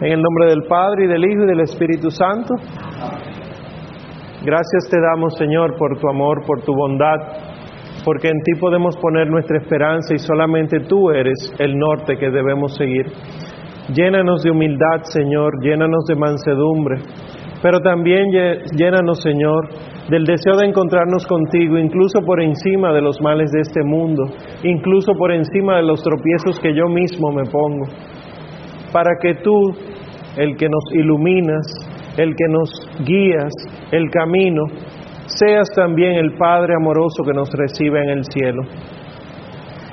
En el nombre del Padre y del Hijo y del Espíritu Santo. Gracias te damos, Señor, por tu amor, por tu bondad, porque en ti podemos poner nuestra esperanza y solamente tú eres el norte que debemos seguir. Llénanos de humildad, Señor, llénanos de mansedumbre, pero también llénanos, Señor, del deseo de encontrarnos contigo, incluso por encima de los males de este mundo, incluso por encima de los tropiezos que yo mismo me pongo, para que tú, el que nos iluminas, el que nos guías el camino, seas también el Padre amoroso que nos recibe en el cielo.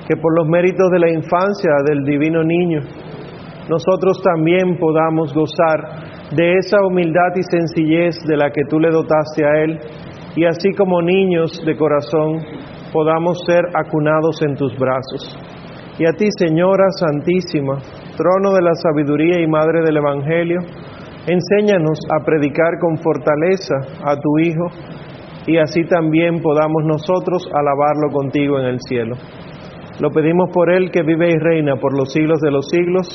Que por los méritos de la infancia del divino niño, nosotros también podamos gozar de esa humildad y sencillez de la que tú le dotaste a Él, y así como niños de corazón podamos ser acunados en tus brazos. Y a ti, Señora Santísima, de la sabiduría y Madre del Evangelio, enséñanos a predicar con fortaleza a tu Hijo, y así también podamos nosotros alabarlo contigo en el cielo. Lo pedimos por Él que vive y reina por los siglos de los siglos.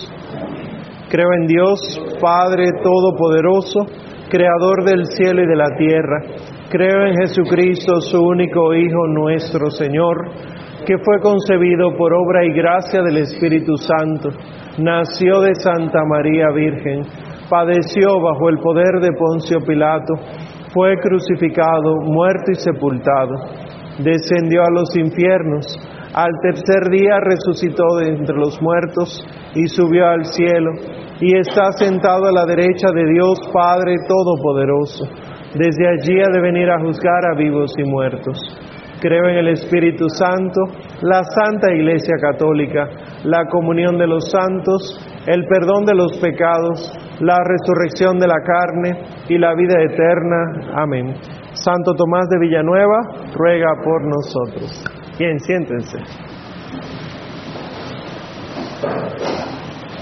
Creo en Dios, Padre Todopoderoso, Creador del cielo y de la tierra. Creo en Jesucristo, su único Hijo, nuestro Señor, que fue concebido por obra y gracia del Espíritu Santo. Nació de Santa María Virgen, padeció bajo el poder de Poncio Pilato, fue crucificado, muerto y sepultado. Descendió a los infiernos al tercer día resucitó de entre los muertos y subió al cielo y está sentado a la derecha de Dios Padre Todopoderoso. Desde allí ha de venir a juzgar a vivos y muertos. Creo en el Espíritu Santo, la Santa Iglesia Católica, la comunión de los santos, el perdón de los pecados, la resurrección de la carne y la vida eterna. Amén. Santo Tomás de Villanueva, ruega por nosotros. Bien, siéntense.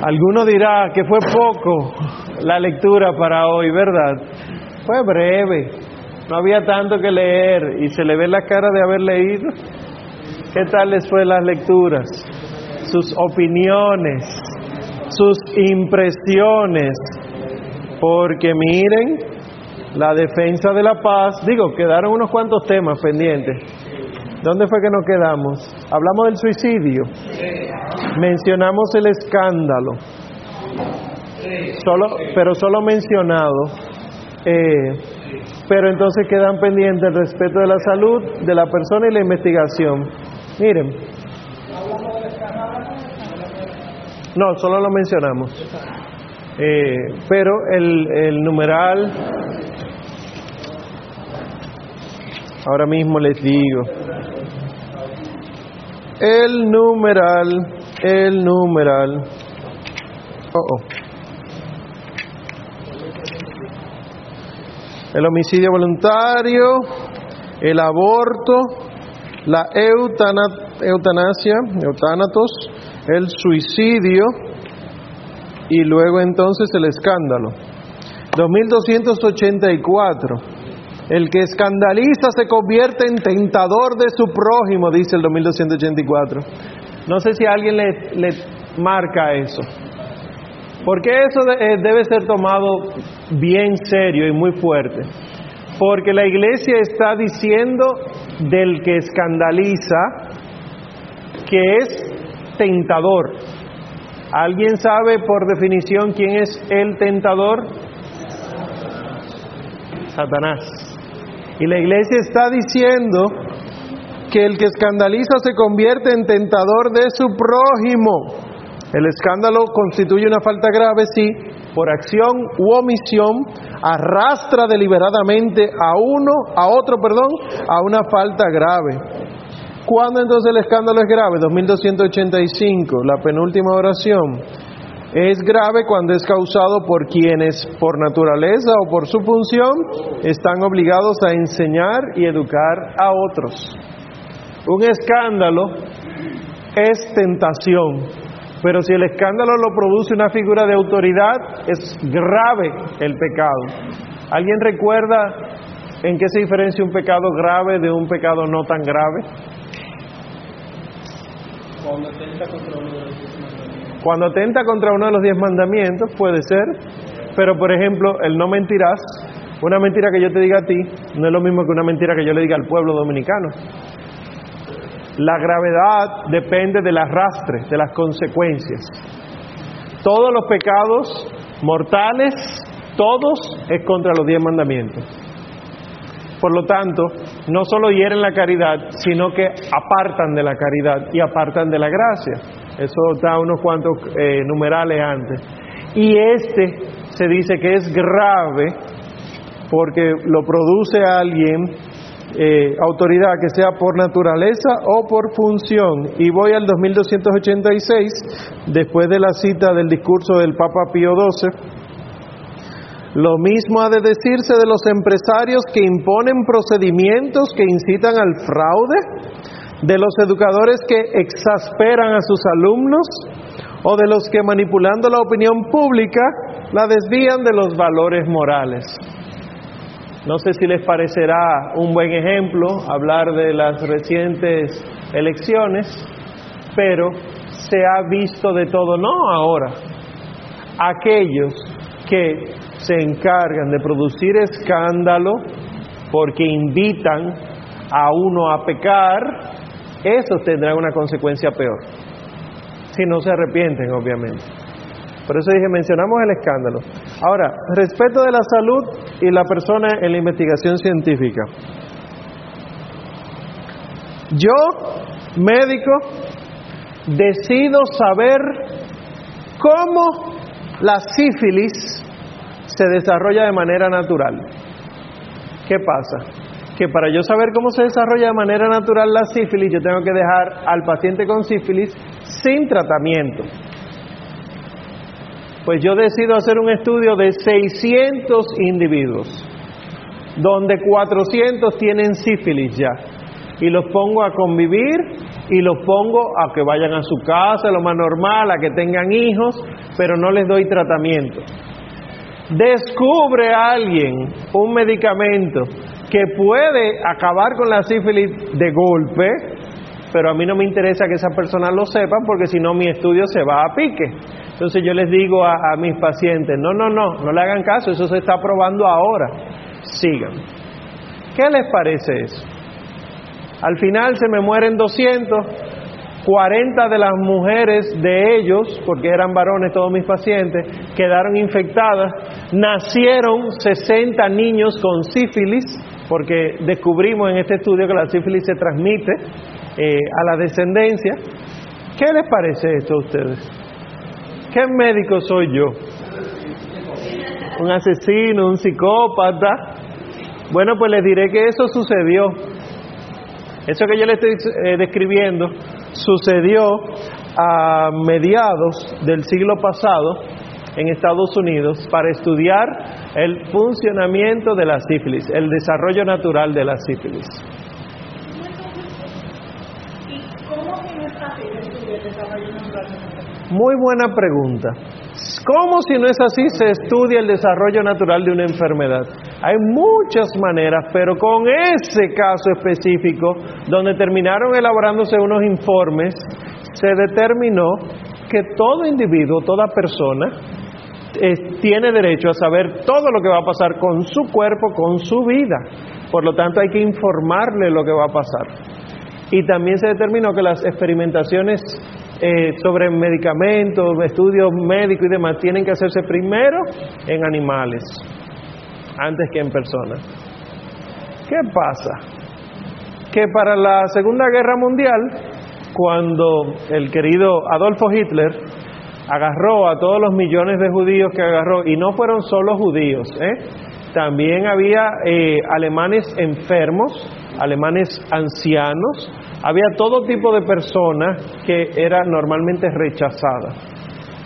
Alguno dirá que fue poco la lectura para hoy, ¿verdad? Fue breve, no había tanto que leer y se le ve la cara de haber leído. ¿Qué tal les fue las lecturas? Sus opiniones, sus impresiones. Porque miren, la defensa de la paz, digo, quedaron unos cuantos temas pendientes ¿Dónde fue que nos quedamos? Hablamos del suicidio. Mencionamos el escándalo. Solo, pero solo mencionado. Eh, pero entonces quedan pendientes el respeto de la salud de la persona y la investigación. Miren. No, solo lo mencionamos. Eh, pero el, el numeral, ahora mismo les digo, el numeral, el numeral. Oh, oh. El homicidio voluntario, el aborto, la eutanasia, eutanatos, el suicidio y luego entonces el escándalo. 2284 el que escandaliza se convierte en tentador de su prójimo, dice el 2284. No sé si alguien le, marca eso. Porque eso eh, debe ser tomado bien serio y muy fuerte. Porque la iglesia está diciendo del que escandaliza que es tentador. ¿Alguien sabe por definición quién es el tentador? Satanás. Y la iglesia está diciendo que el que escandaliza se convierte en tentador de su prójimo. El escándalo constituye una falta grave si, por acción u omisión, arrastra deliberadamente a uno, a otro, perdón, a una falta grave. ¿Cuándo entonces el escándalo es grave? 2285, la penúltima oración. Es grave cuando es causado por quienes, por naturaleza o por su función, están obligados a enseñar y educar a otros. Un escándalo es tentación, pero si el escándalo lo produce una figura de autoridad, es grave el pecado. ¿Alguien recuerda en qué se diferencia un pecado grave de un pecado no tan grave? Cuando contra Cuando atenta contra uno de los diez mandamientos, puede ser, pero por ejemplo, el no mentirás, una mentira que yo te diga a ti, no es lo mismo que una mentira que yo le diga al pueblo dominicano. La gravedad depende del arrastre, de las consecuencias. Todos los pecados mortales, todos es contra los diez mandamientos. Por lo tanto, no solo hieren la caridad, sino que apartan de la caridad y apartan de la gracia. Eso está unos cuantos eh, numerales antes. Y este se dice que es grave porque lo produce alguien, eh, autoridad que sea por naturaleza o por función. Y voy al 2286, después de la cita del discurso del Papa Pío XII. Lo mismo ha de decirse de los empresarios que imponen procedimientos que incitan al fraude, de los educadores que exasperan a sus alumnos o de los que manipulando la opinión pública la desvían de los valores morales. No sé si les parecerá un buen ejemplo hablar de las recientes elecciones, pero se ha visto de todo, no ahora. Aquellos que se encargan de producir escándalo porque invitan a uno a pecar, esos tendrán una consecuencia peor. Si no se arrepienten, obviamente. Por eso dije, mencionamos el escándalo. Ahora, respeto de la salud y la persona en la investigación científica. Yo, médico, decido saber cómo la sífilis se desarrolla de manera natural. ¿Qué pasa? Que para yo saber cómo se desarrolla de manera natural la sífilis, yo tengo que dejar al paciente con sífilis sin tratamiento pues yo decido hacer un estudio de 600 individuos, donde 400 tienen sífilis ya, y los pongo a convivir y los pongo a que vayan a su casa, lo más normal, a que tengan hijos, pero no les doy tratamiento. Descubre a alguien un medicamento que puede acabar con la sífilis de golpe, pero a mí no me interesa que esas personas lo sepan porque si no mi estudio se va a pique. Entonces yo les digo a, mis pacientes, no, no, no, no le hagan caso, eso se está probando ahora, sigan. ¿Qué les parece eso? Al final se me mueren 200, 40 de las mujeres de ellos, porque eran varones todos mis pacientes, quedaron infectadas, nacieron 60 niños con sífilis, porque descubrimos en este estudio que la sífilis se transmite eh, a la descendencia. ¿Qué les parece esto a ustedes? ¿Qué médico soy yo? ¿Un asesino, un psicópata? Bueno, pues les diré que eso sucedió. Eso que yo le estoy eh, describiendo sucedió a mediados del siglo pasado en Estados Unidos para estudiar el funcionamiento de la sífilis, el desarrollo natural de la sífilis. Muy buena pregunta. ¿Cómo si no es así se estudia el desarrollo natural de una enfermedad? Hay muchas maneras, pero con ese caso específico, donde terminaron elaborándose unos informes, se determinó que todo individuo, toda persona, tiene derecho a saber todo lo que va a pasar con su cuerpo, con su vida. Por lo tanto, hay que informarle lo que va a pasar. Y también se determinó que las experimentaciones eh, sobre medicamentos, estudios médicos y demás, tienen que hacerse primero en animales, antes que en personas. ¿Qué pasa? Que para la Segunda Guerra Mundial, cuando el querido Adolfo Hitler agarró a todos los millones de judíos que agarró, y no fueron solo judíos, ¿eh? también había eh, alemanes enfermos, alemanes ancianos, había todo tipo de personas que eran normalmente rechazadas.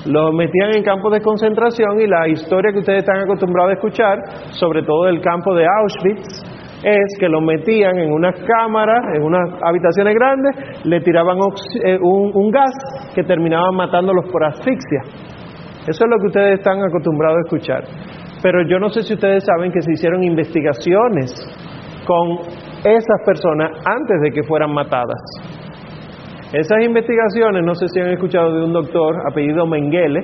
Los metían en campos de concentración y la historia que ustedes están acostumbrados a escuchar, sobre todo del campo de Auschwitz, es que los metían en unas cámaras, en unas habitaciones grandes, le tiraban eh, un, un gas que terminaban matándolos por asfixia. Eso es lo que ustedes están acostumbrados a escuchar. Pero yo no sé si ustedes saben que se hicieron investigaciones con esas personas antes de que fueran matadas. Esas investigaciones, no sé si han escuchado de un doctor apellido Mengele,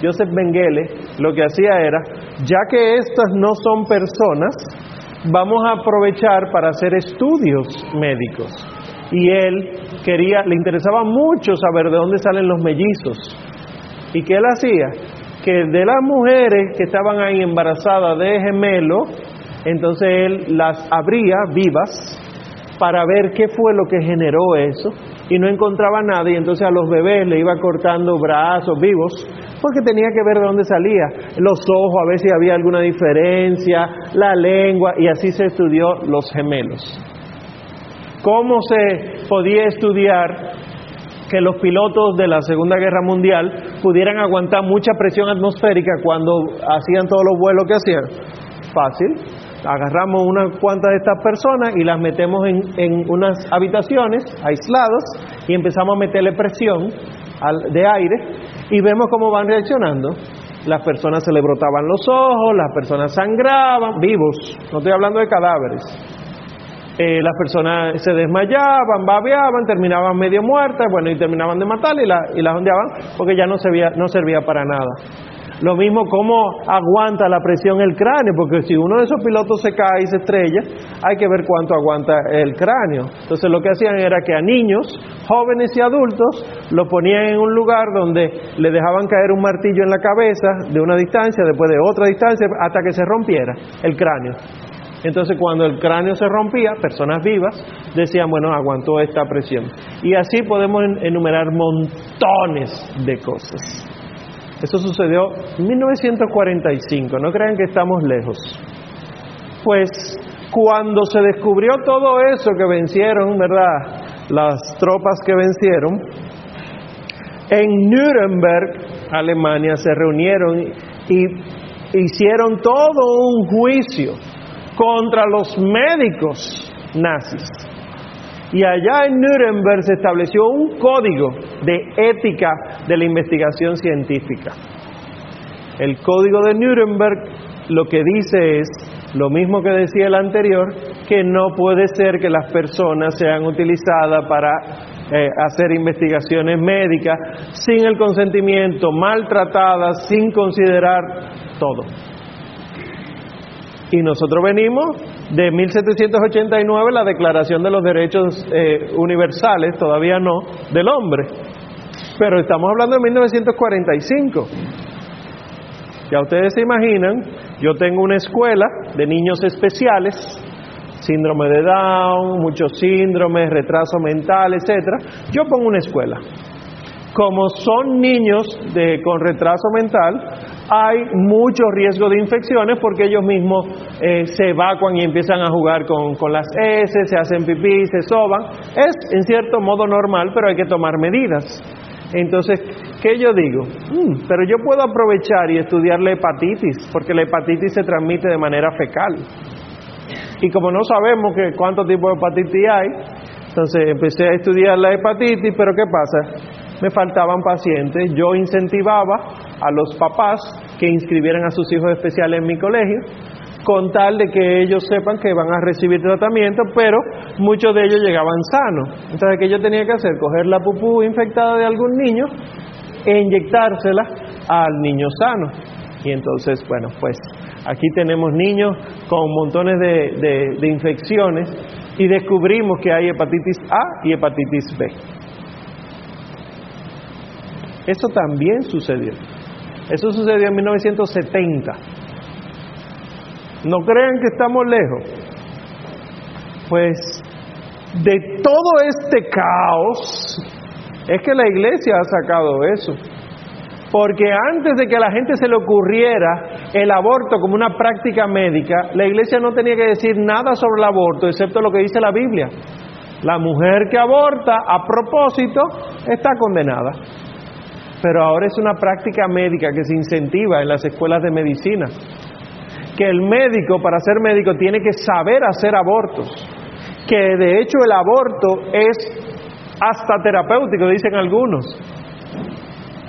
Joseph Mengele, lo que hacía era, ya que estas no son personas, vamos a aprovechar para hacer estudios médicos. Y él quería, le interesaba mucho saber de dónde salen los mellizos. ¿Y qué él hacía? Que de las mujeres que estaban ahí embarazadas de gemelo, entonces él las abría vivas para ver qué fue lo que generó eso y no encontraba nada y entonces a los bebés le iba cortando brazos vivos porque tenía que ver de dónde salía, los ojos, a ver si había alguna diferencia, la lengua y así se estudió los gemelos. ¿Cómo se podía estudiar que los pilotos de la Segunda Guerra Mundial pudieran aguantar mucha presión atmosférica cuando hacían todos los vuelos que hacían? Fácil, agarramos unas cuantas de estas personas y las metemos en, en unas habitaciones aisladas y empezamos a meterle presión de aire y vemos cómo van reaccionando. Las personas se le brotaban los ojos, las personas sangraban, vivos, no estoy hablando de cadáveres. Eh, las personas se desmayaban, babeaban, terminaban medio muertas, bueno, y terminaban de matar y, la, y las ondeaban porque ya no servía, no servía para nada. Lo mismo cómo aguanta la presión el cráneo, porque si uno de esos pilotos se cae y se estrella, hay que ver cuánto aguanta el cráneo. Entonces lo que hacían era que a niños, jóvenes y adultos, lo ponían en un lugar donde le dejaban caer un martillo en la cabeza de una distancia, después de otra distancia, hasta que se rompiera el cráneo. Entonces cuando el cráneo se rompía, personas vivas decían, bueno, aguantó esta presión. Y así podemos enumerar montones de cosas. Eso sucedió en 1945, no crean que estamos lejos. Pues cuando se descubrió todo eso que vencieron, ¿verdad? Las tropas que vencieron, en Nuremberg, Alemania, se reunieron y hicieron todo un juicio contra los médicos nazis. Y allá en Nuremberg se estableció un código de ética de la investigación científica. El código de Nuremberg lo que dice es lo mismo que decía el anterior, que no puede ser que las personas sean utilizadas para eh, hacer investigaciones médicas sin el consentimiento, maltratadas, sin considerar todo. Y nosotros venimos de 1789, la Declaración de los Derechos eh, Universales, todavía no, del hombre. Pero estamos hablando de 1945. Ya ustedes se imaginan, yo tengo una escuela de niños especiales, síndrome de Down, muchos síndromes, retraso mental, etcétera. Yo pongo una escuela. Como son niños de, con retraso mental, hay mucho riesgo de infecciones porque ellos mismos eh, se evacuan y empiezan a jugar con, con las S, se hacen pipí, se soban. Es en cierto modo normal, pero hay que tomar medidas. Entonces, ¿qué yo digo? Mm, pero yo puedo aprovechar y estudiar la hepatitis, porque la hepatitis se transmite de manera fecal. Y como no sabemos que cuántos tipos de hepatitis hay, entonces empecé a estudiar la hepatitis, pero ¿qué pasa? Me faltaban pacientes, yo incentivaba a los papás que inscribieran a sus hijos especiales en mi colegio, con tal de que ellos sepan que van a recibir tratamiento, pero muchos de ellos llegaban sanos. Entonces, ¿qué yo tenía que hacer? Coger la pupú infectada de algún niño e inyectársela al niño sano. Y entonces, bueno, pues aquí tenemos niños con montones de, de infecciones y descubrimos que hay hepatitis A y hepatitis B. Eso también sucedió. Eso sucedió en 1970. No crean que estamos lejos. Pues de todo este caos es que la iglesia ha sacado eso. Porque antes de que a la gente se le ocurriera el aborto como una práctica médica, la iglesia no tenía que decir nada sobre el aborto, excepto lo que dice la Biblia. La mujer que aborta a propósito está condenada pero ahora es una práctica médica que se incentiva en las escuelas de medicina. Que el médico, para ser médico, tiene que saber hacer abortos. Que de hecho el aborto es hasta terapéutico, dicen algunos.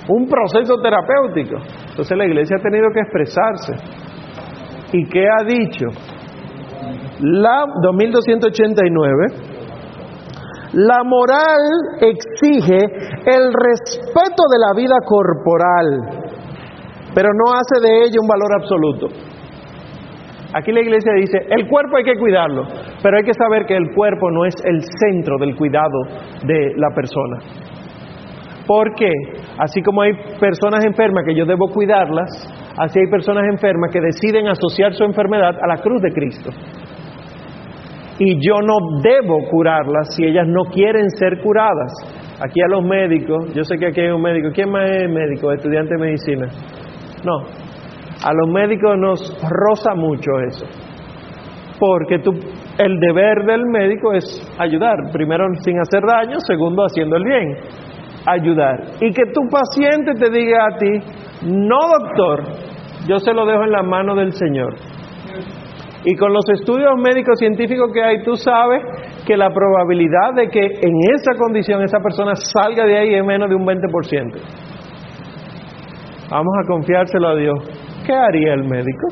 Un proceso terapéutico. Entonces la iglesia ha tenido que expresarse. ¿Y qué ha dicho? La 2289, La moral exige el respeto de la vida corporal, pero no hace de ella un valor absoluto. Aquí la iglesia dice, el cuerpo hay que cuidarlo, pero hay que saber que el cuerpo no es el centro del cuidado de la persona. Porque así como hay personas enfermas que yo debo cuidarlas, así hay personas enfermas que deciden asociar su enfermedad a la cruz de Cristo. Y yo no debo curarlas si ellas no quieren ser curadas. Aquí a los médicos, yo sé que aquí hay un médico, ¿quién más es médico? Estudiante de medicina. No, a los médicos nos roza mucho eso. Porque tú, el deber del médico es ayudar, primero sin hacer daño, segundo haciendo el bien, ayudar. Y que tu paciente te diga a ti, no doctor, yo se lo dejo en la mano del Señor. Y con los estudios médicos científicos que hay, tú sabes que la probabilidad de que en esa condición esa persona salga de ahí es menos de un 20%. Vamos a confiárselo a Dios. ¿Qué haría el médico?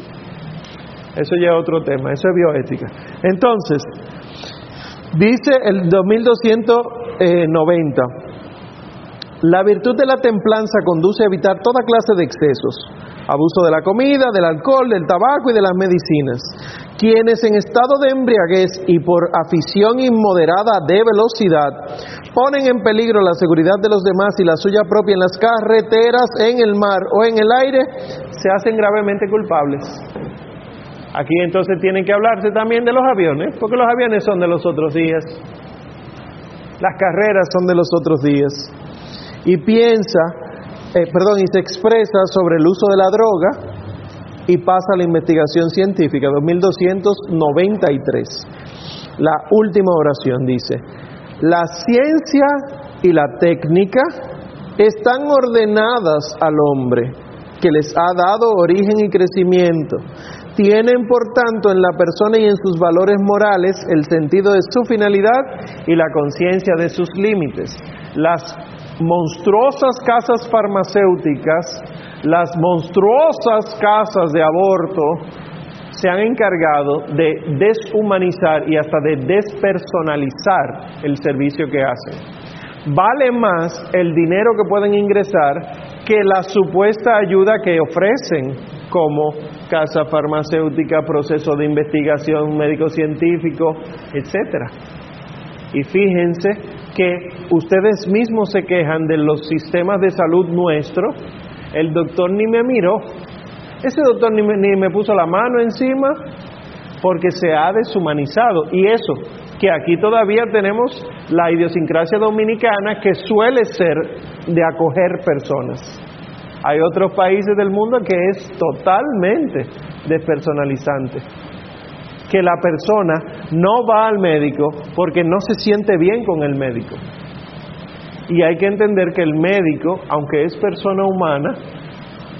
Eso ya es otro tema, eso es bioética. Entonces, dice el 2290, la virtud de la templanza conduce a evitar toda clase de excesos, abuso de la comida, del alcohol, del tabaco y de las medicinas. Quienes en estado de embriaguez y por afición inmoderada de velocidad ponen en peligro la seguridad de los demás y la suya propia en las carreteras, en el mar o en el aire, se hacen gravemente culpables. Aquí entonces tienen que hablarse también de los aviones, porque los aviones son de los otros días, las carreras son de los otros días. Y piensa, eh, perdón, y se expresa sobre el uso de la droga y pasa a la investigación científica, 2293. La última oración dice, la ciencia y la técnica están ordenadas al hombre que les ha dado origen y crecimiento. Tienen, por tanto, en la persona y en sus valores morales el sentido de su finalidad y la conciencia de sus límites. Las monstruosas casas farmacéuticas, las monstruosas casas de aborto, se han encargado de deshumanizar y hasta de despersonalizar el servicio que hacen. Vale más el dinero que pueden ingresar que la supuesta ayuda que ofrecen como casa farmacéutica, proceso de investigación médico-científico, etcétera. Y fíjense que ustedes mismos se quejan de los sistemas de salud nuestros, el doctor ni me miró, ese doctor ni me, ni me puso la mano encima porque se ha deshumanizado. Y eso, que aquí todavía tenemos la idiosincrasia dominicana que suele ser de acoger personas. Hay otros países del mundo que es totalmente despersonalizante. Que la persona no va al médico porque no se siente bien con el médico. Y hay que entender que el médico, aunque es persona humana,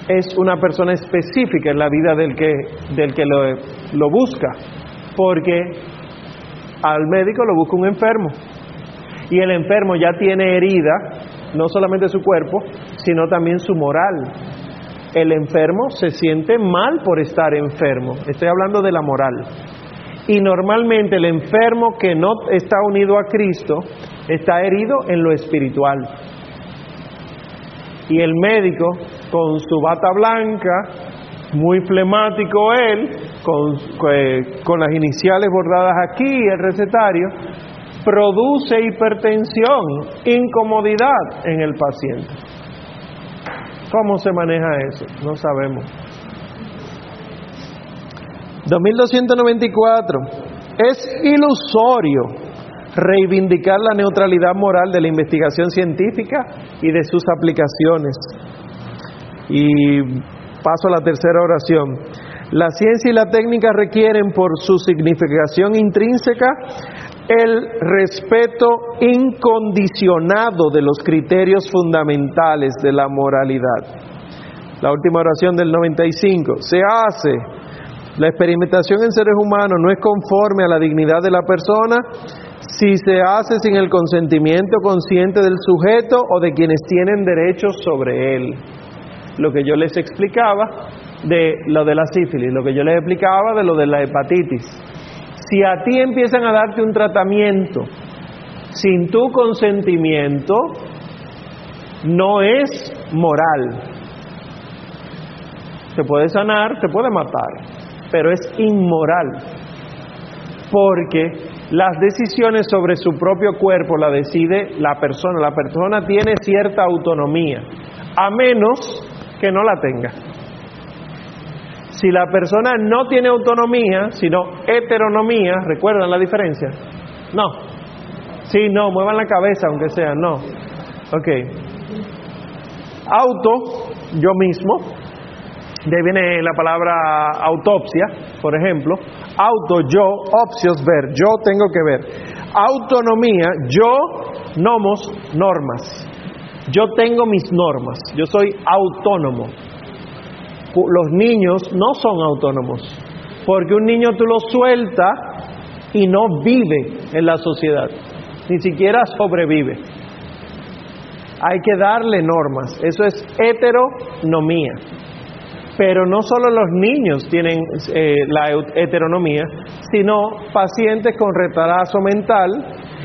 es una persona específica en la vida del que, del que lo, lo busca. Porque al médico lo busca un enfermo. Y el enfermo ya tiene herida, no solamente su cuerpo, sino también su moral. El enfermo se siente mal por estar enfermo. Estoy hablando de la moral. Y normalmente el enfermo que no está unido a Cristo está herido en lo espiritual. Y el médico, con su bata blanca, muy flemático él, con, eh, con las iniciales bordadas aquí, el recetario, produce hipertensión, incomodidad en el paciente. ¿Cómo se maneja eso? No sabemos. 2294. Es ilusorio reivindicar la neutralidad moral de la investigación científica y de sus aplicaciones. Y paso a la tercera oración. La ciencia y la técnica requieren por su significación intrínseca el respeto incondicionado de los criterios fundamentales de la moralidad. La última oración del 95. Se hace. La experimentación en seres humanos no es conforme a la dignidad de la persona si se hace sin el consentimiento consciente del sujeto o de quienes tienen derechos sobre él. Lo que yo les explicaba de lo de la sífilis, lo que yo les explicaba de lo de la hepatitis si a ti empiezan a darte un tratamiento sin tu consentimiento no es moral. Se puede sanar, se puede matar, pero es inmoral. Porque las decisiones sobre su propio cuerpo la decide la persona. La persona tiene cierta autonomía, a menos que no la tenga. Si la persona no tiene autonomía, sino heteronomía, ¿recuerdan la diferencia? No. Sí, no, muevan la cabeza aunque sea, no. Ok. Auto, yo mismo, de ahí viene la palabra autopsia, por ejemplo. Auto, yo, opsios, ver, yo tengo que ver. Autonomía, yo, nomos, normas. Yo tengo mis normas, yo soy autónomo los niños no son autónomos, porque un niño tú lo sueltas y no vive en la sociedad, ni siquiera sobrevive. Hay que darle normas, eso es heteronomía. Pero no solo los niños tienen eh, la heteronomía, sino pacientes con retraso mental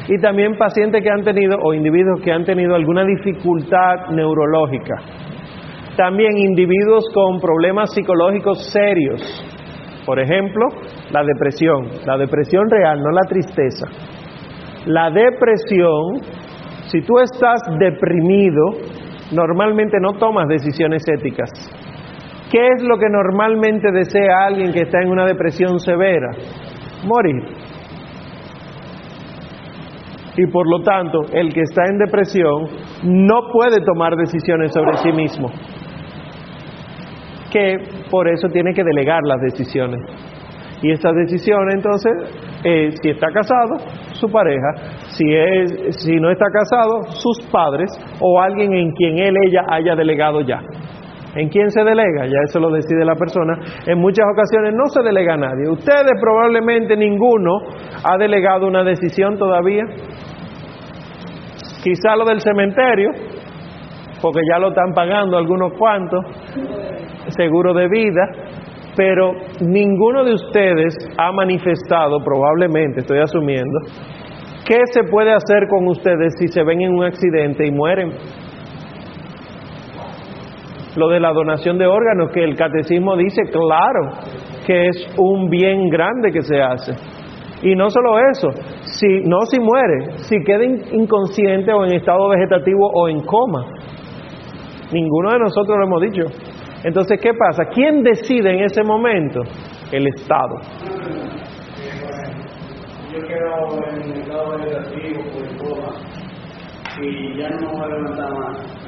y también pacientes que han tenido o individuos que han tenido alguna dificultad neurológica también individuos con problemas psicológicos serios. Por ejemplo, la depresión, la depresión real, no la tristeza. La depresión, si tú estás deprimido, normalmente no tomas decisiones éticas. ¿Qué es lo que normalmente desea alguien que está en una depresión severa? Morir. Y por lo tanto, el que está en depresión no puede tomar decisiones sobre sí mismo que por eso tiene que delegar las decisiones. Y estas decisiones entonces, eh, si está casado, su pareja, si, es, si no está casado, sus padres o alguien en quien él, ella haya delegado ya. ¿En quién se delega? Ya eso lo decide la persona. En muchas ocasiones no se delega a nadie. Ustedes probablemente ninguno ha delegado una decisión todavía. Quizá lo del cementerio, porque ya lo están pagando algunos cuantos seguro de vida, pero ninguno de ustedes ha manifestado, probablemente, estoy asumiendo, qué se puede hacer con ustedes si se ven en un accidente y mueren. Lo de la donación de órganos, que el catecismo dice claro que es un bien grande que se hace. Y no solo eso, si no si muere, si queda inconsciente o en estado vegetativo o en coma. Ninguno de nosotros lo hemos dicho. Entonces, ¿qué pasa? ¿Quién decide en ese momento? El Estado. Yo quedo en estado vegetativo por coma y ya no me voy a levantar más.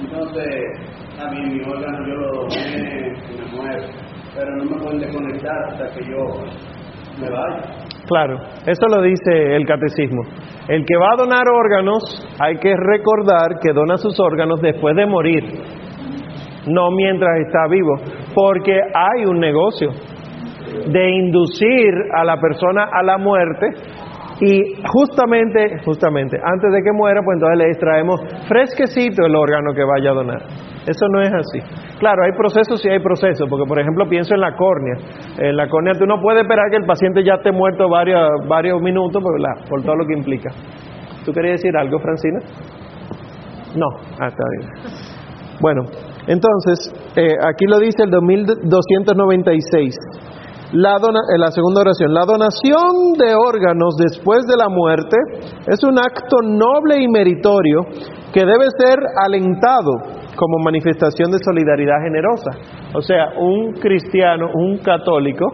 Entonces, también mi órgano yo lo pero no me pueden desconectar hasta que yo me vaya. Claro, eso lo dice el catecismo. El que va a donar órganos, hay que recordar que dona sus órganos después de morir no mientras está vivo, porque hay un negocio de inducir a la persona a la muerte y justamente, justamente, antes de que muera, pues entonces le extraemos fresquecito el órgano que vaya a donar. Eso no es así. Claro, hay procesos y hay procesos, porque por ejemplo pienso en la córnea. En la córnea tú no puedes esperar que el paciente ya esté muerto varios, varios minutos por, todo lo que implica. ¿Tú querías decir algo, Francina? No, ah, bien. Bueno, entonces, eh, aquí lo dice el 2296. La, eh, la segunda oración, la donación de órganos después de la muerte es un acto noble y meritorio que debe ser alentado como manifestación de solidaridad generosa. O sea, un cristiano, un católico,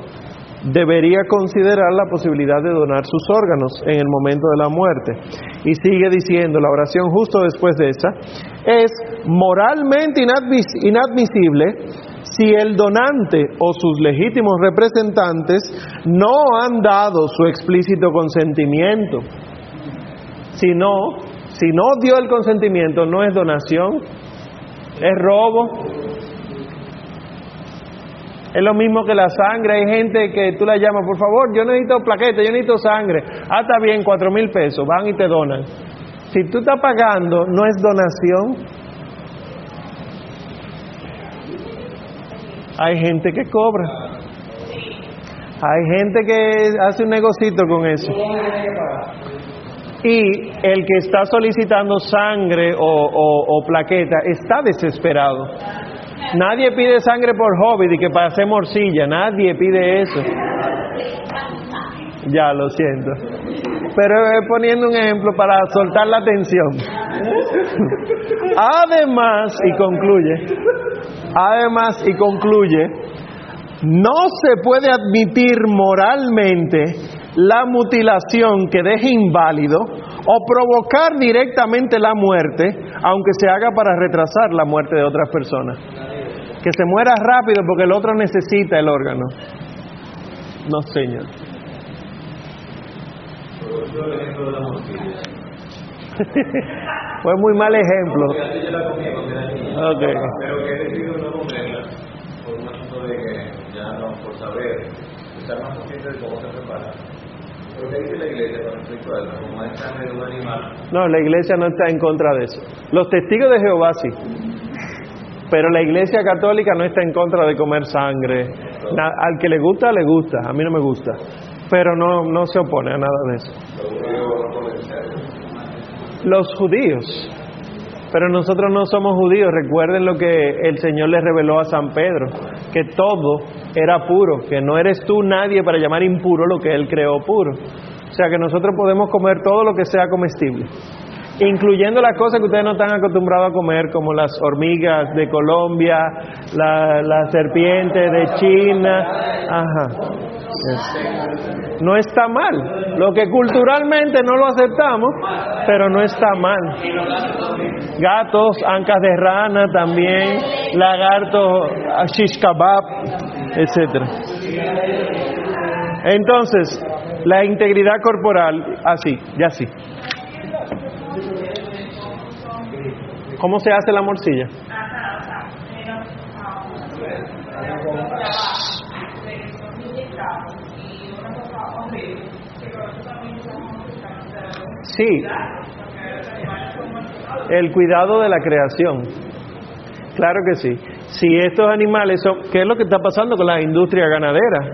debería considerar la posibilidad de donar sus órganos en el momento de la muerte. Y sigue diciendo la oración justo después de esa, es moralmente inadmisible si el donante o sus legítimos representantes no han dado su explícito consentimiento. Si no, si no dio el consentimiento, no es donación, es robo, es lo mismo que la sangre. Hay gente que tú la llamas, por favor, yo necesito plaqueta, yo necesito sangre. Ah, está bien, cuatro mil pesos, van y te donan. Si tú estás pagando, no es donación. Hay gente que cobra. Hay gente que hace un negocito con eso. Y el que está solicitando sangre o, plaqueta está desesperado. Nadie pide sangre por hobby y que para hacer morcilla, nadie pide eso. Ya, lo siento. Pero poniendo un ejemplo para soltar la tensión. Además, y concluye, además y concluye, no se puede admitir moralmente la mutilación que deje inválido o provocar directamente la muerte, aunque se haga para retrasar la muerte de otras personas. Que se muera rápido porque el otro necesita el órgano. No, señor. Fue muy mal ejemplo. Okay. Pero que he decidido no comerla por un asunto de que ya no, por saber, estar más consciente de cómo se prepara. ¿Pero qué dice la iglesia con respecto a eso? Como es sangre de un animal. No, la iglesia no está en contra de eso. Los testigos de Jehová sí. Pero la iglesia católica no está en contra de comer sangre. al que le gusta, le gusta. A mí no me gusta. Pero no, no se opone a nada de eso. Los judíos. Pero nosotros no somos judíos. Recuerden lo que el Señor les reveló a San Pedro, que todo era puro, que no eres tú nadie para llamar impuro lo que Él creó puro. O sea que nosotros podemos comer todo lo que sea comestible, incluyendo las cosas que ustedes no están acostumbrados a comer, como las hormigas de Colombia, la, la serpiente de China. Ajá. No está mal. Lo que culturalmente no lo aceptamos, pero no está mal. Gatos, ancas de rana también, lagartos, shish kebab, etc. Entonces, la integridad corporal, así, ya sí. ¿Cómo se hace la morcilla? Sí, el cuidado de la creación. Claro que sí. Si estos animales son, ¿qué es lo que está pasando con la industria ganadera?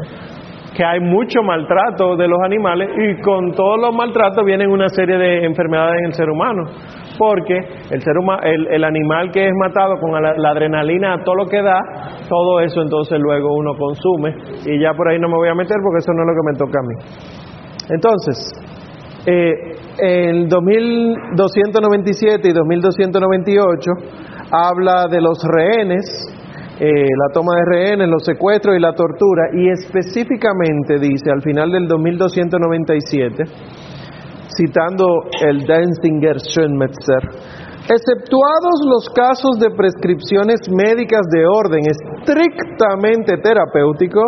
Que hay mucho maltrato de los animales y con todos los maltratos vienen una serie de enfermedades en el ser humano. Porque el, ser humano, el, animal que es matado con la, adrenalina, todo lo que da, todo eso entonces luego uno consume. Y ya por ahí no me voy a meter porque eso no es lo que me toca a mí. Entonces, eh, el 2297 y 2298 habla de los rehenes, eh, la toma de rehenes, los secuestros y la tortura, y específicamente dice al final del 2297, citando el Denzinger Schönmetzer, exceptuados los casos de prescripciones médicas de orden estrictamente terapéutico,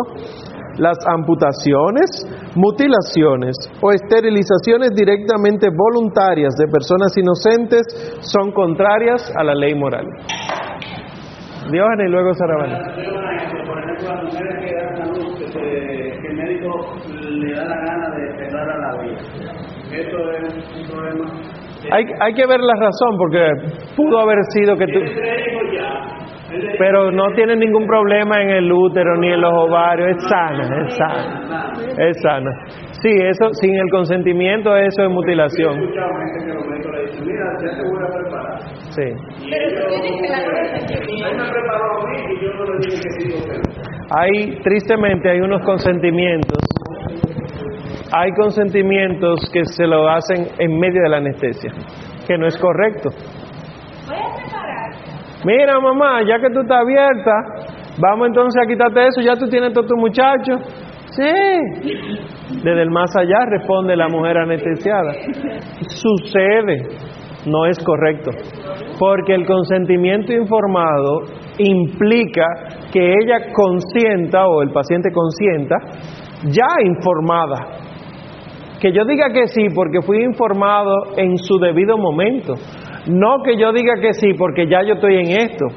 las amputaciones, mutilaciones o esterilizaciones directamente voluntarias de personas inocentes son contrarias a la ley moral. Y luego. Por ejemplo, las mujeres que dan a luz, que el médico le da la gana de cerrar a la vida. Esto es un problema. Hay, hay que ver la razón, porque pudo haber sido que tú... Pero no tiene ningún problema en el útero ni en los ovarios, es sana, es sana, es sana. Sí, eso, sin el consentimiento, eso es mutilación. Sí. Hay, tristemente, hay unos consentimientos. Hay consentimientos que se lo hacen en medio de la anestesia, que no es correcto. Mira, mamá, ya que tú estás abierta, vamos entonces a quitarte eso, ya tú tienes todo tu muchacho. Sí. Desde el más allá responde la mujer anestesiada. Sucede, no es correcto. Porque el consentimiento informado implica que ella consienta o el paciente consienta ya informada. Que yo diga que sí porque fui informado en su debido momento. No que yo diga que sí porque ya yo estoy en esto.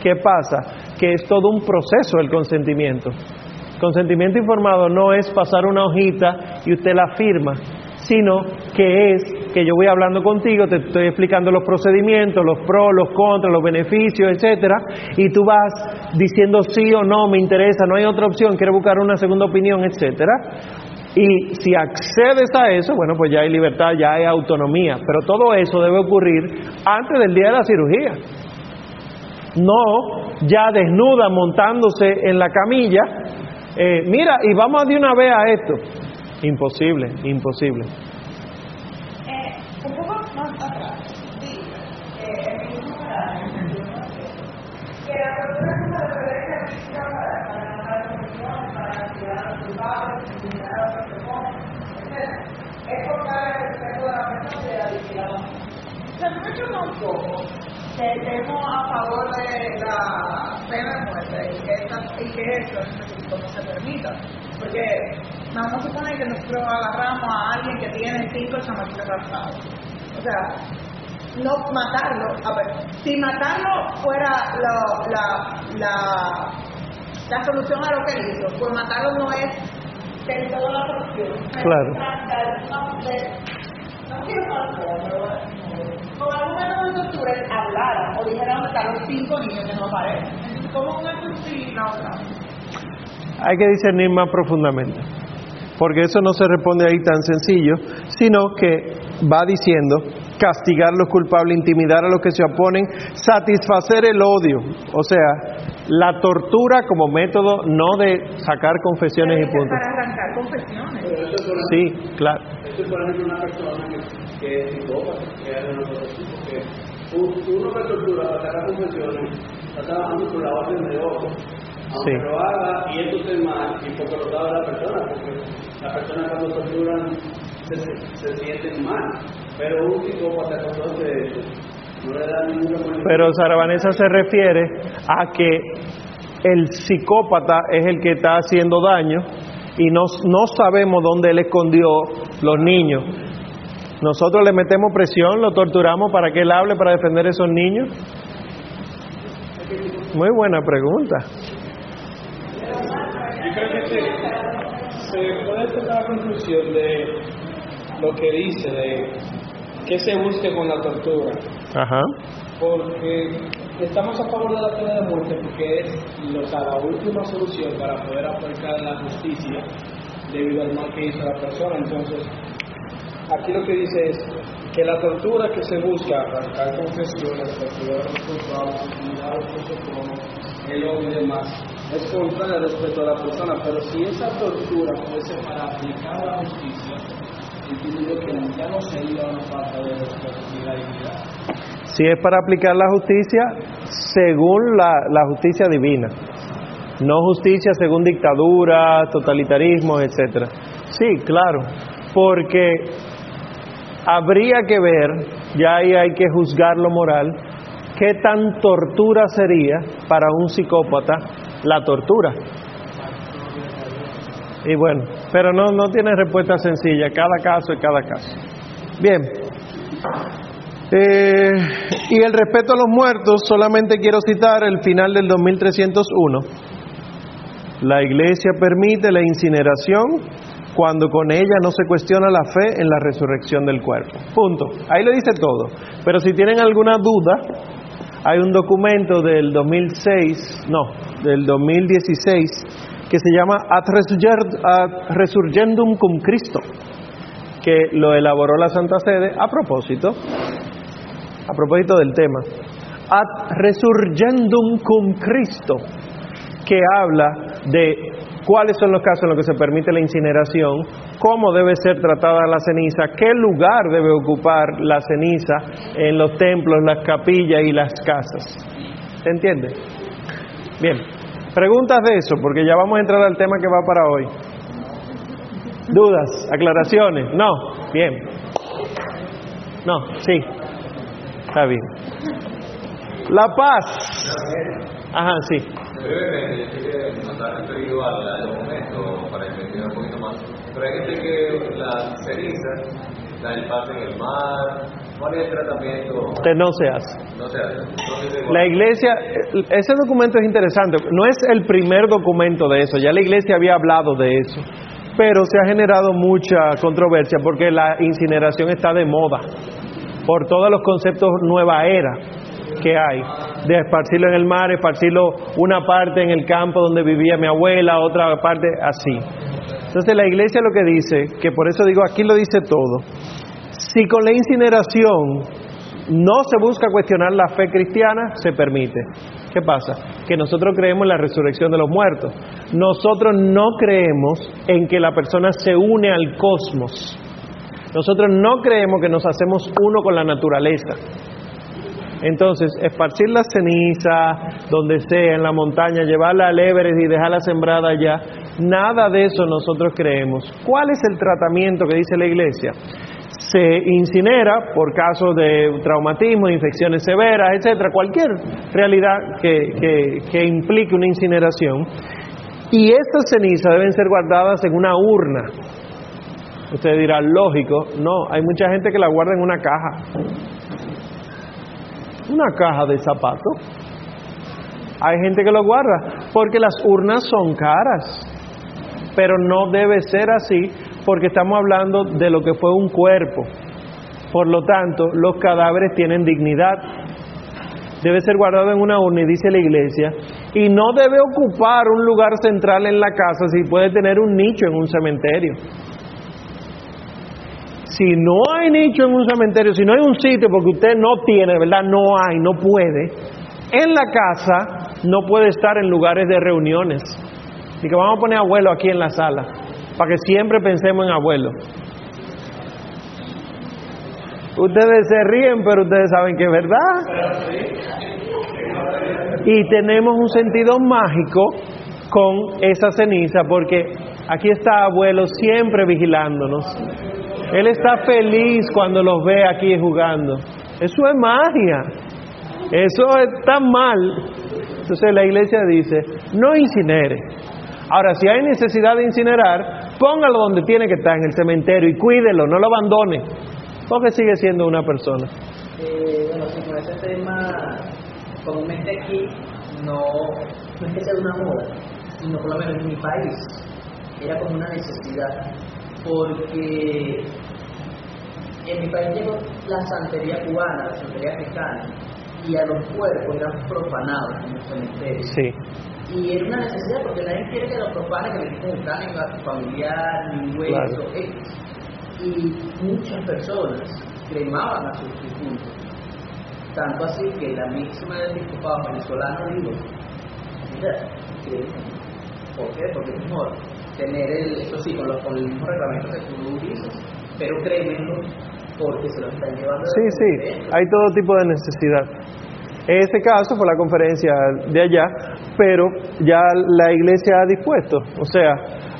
¿Qué pasa? Que es todo un proceso el consentimiento. Consentimiento informado no es pasar una hojita y usted la firma, sino que es que yo voy hablando contigo, te estoy explicando los procedimientos, los pros, los contras, los beneficios, etcétera, y tú vas diciendo sí o no, me interesa, no hay otra opción, quiero buscar una segunda opinión, etcétera. Y si accedes a eso, bueno, pues ya hay libertad, ya hay autonomía. Pero todo eso debe ocurrir antes del día de la cirugía. No ya desnuda montándose en la camilla. eh, mira, y vamos de una vez a esto. Imposible, imposible. Eh, un poco más atrás, Es forzar el respeto de la persona y de la dignidad humana. Se me choca un poco que estemos a favor de la pena de muerte y que, esta, y que específico no se permita. Porque vamos a suponer que nosotros agarramos a alguien que tiene cinco chamaquitos arrastrados. O sea, no matarlo. A ver, si matarlo fuera la, la, la solución a lo que hizo, pues matarlo no es toda la solución. Claro. No, de- no quiero hablar, pero con algún método de tortura él hablara o dijera dónde están los cinco niños que no aparecen. ¿Cómo una cosa sí y la otra? Hay que discernir más profundamente, porque eso no se responde ahí tan sencillo, sino que va diciendo castigar a los culpables, intimidar a los que se oponen, satisfacer el odio, o sea, la tortura como método no de sacar confesiones y puntos. Para arrancar confesiones. Pero eso es por Sí, claro. Esto es, por ejemplo, una persona que, es psicópata, que es de nosotros, porque uno que tortura para sacar confesiones está trabajando por la orden de otro. Aunque Sí. lo haga y esto esté mal, y porque lo sabe la persona, porque las personas cuando torturan se, se sienten mal. Pero un psicópata cuando hace eso, Pero Sara Vanessa se refiere a que el psicópata es el que está haciendo daño y no, no sabemos dónde él escondió los niños. Nosotros le metemos presión, lo torturamos para que él hable para defender a esos niños. Muy buena pregunta. Yo creo que se puede sacar la conclusión de lo que dice, de qué se busque con la tortura. Ajá. Porque estamos a favor de la pena de muerte porque es o sea, la última solución para poder aplicar la justicia debido al mal que hizo la persona. Entonces, aquí lo que dice es que la tortura que se busca, arrancar confesiones, torturar a los culpables, el odio y demás, es contrario al respeto a la persona. Pero si esa tortura fuese para aplicar la justicia, Si es para aplicar la justicia según la, la justicia divina, no justicia según dictaduras, totalitarismos, etcétera. Sí, claro, porque habría que ver, ya ahí hay que juzgar lo moral, qué tan tortura sería para un psicópata la tortura. Y bueno, pero no, no tiene respuesta sencilla, cada caso es cada caso. Bien. Eh, y el respeto a los muertos, solamente quiero citar el final del 2301. La iglesia permite la incineración cuando con ella no se cuestiona la fe en la resurrección del cuerpo. Punto. Ahí lo dice todo. Pero si tienen alguna duda, hay un documento del 2006, no, del 2016, que se llama Ad Resurgendum cum Cristo, que lo elaboró la Santa Sede a propósito, a propósito del tema. Ad Resurgendum cum Cristo, que habla de cuáles son los casos en los que se permite la incineración, cómo debe ser tratada la ceniza, qué lugar debe ocupar la ceniza en los templos, las capillas y las casas. ¿Se entiende? Bien, preguntas de eso, porque ya vamos a entrar al tema que va para hoy. ¿Dudas? ¿Aclaraciones? No, bien. No, sí. Está bien. La paz. Ajá, sí. Pero hay gente que la ceniza la despacha en el mar, ¿cuál es el tratamiento? Usted no se hace. No se hace. No se hace La iglesia, ese documento es interesante, no es el primer documento de eso, ya la iglesia había hablado de eso, pero se ha generado mucha controversia porque la incineración está de moda por todos los conceptos nueva era que hay, de esparcirlo en el mar, esparcirlo una parte en el campo donde vivía mi abuela, otra parte así. Entonces la iglesia lo que dice, que por eso digo, aquí lo dice todo, si con la incineración no se busca cuestionar la fe cristiana, se permite. ¿Qué pasa? Que nosotros creemos en la resurrección de los muertos. Nosotros no creemos en que la persona se une al cosmos. Nosotros no creemos que nos hacemos uno con la naturaleza. Entonces, esparcir la ceniza donde sea, en la montaña, llevarla al Everest y dejarla sembrada allá, nada de eso nosotros creemos. ¿Cuál es el tratamiento que dice la iglesia? Se incinera por casos de traumatismo, infecciones severas, etcétera, cualquier realidad que, que implique una incineración. Y estas cenizas deben ser guardadas en una urna. Usted dirá, lógico, no, hay mucha gente que la guarda en una caja una caja de zapatos. Hay gente que lo guarda porque las urnas son caras, pero no debe ser así porque estamos hablando de lo que fue un cuerpo. Por lo tanto, los cadáveres tienen dignidad. Debe ser guardado en una urna, dice la iglesia, y no debe ocupar un lugar central en la casa si puede tener un nicho en un cementerio. Si no hay nicho en un cementerio, si no hay un sitio porque usted no tiene, ¿verdad? No hay, no puede. En la casa no puede estar en lugares de reuniones. Y que vamos a poner abuelo aquí en la sala, para que siempre pensemos en abuelo. Ustedes se ríen, pero ustedes saben que es verdad. Y tenemos un sentido mágico con esa ceniza, porque aquí está abuelo siempre vigilándonos. Él está feliz cuando los ve aquí jugando. Eso es magia. Eso está mal. Entonces la iglesia dice, no incinere. Ahora, si hay necesidad de incinerar, póngalo donde tiene que estar, en el cementerio, y cuídelo, no lo abandone, porque sigue siendo una persona. Eh, bueno, sí, con ese tema, comúnmente aquí, no, no es que sea una moda, sino por lo menos en mi país, era como una necesidad porque en mi país llegó la santería cubana, la santería africana, y a los cuerpos eran profanados en los cementerios. Sí. Y era una necesidad porque nadie quiere que los profanen, que le quiten a su familiar, ni hueso, X. Y muchas personas cremaban a sus difuntos. Tanto así que la misma del episcopado venezolano dijo, mira, ¿por qué? Porque es mejor tener el, eso sí, con, los, con el mismo reglamento que tú dices, pero créemelo, porque se lo están llevando. Sí, sí, hay todo tipo de necesidad. En este caso fue la conferencia de allá, pero ya la iglesia ha dispuesto. O sea,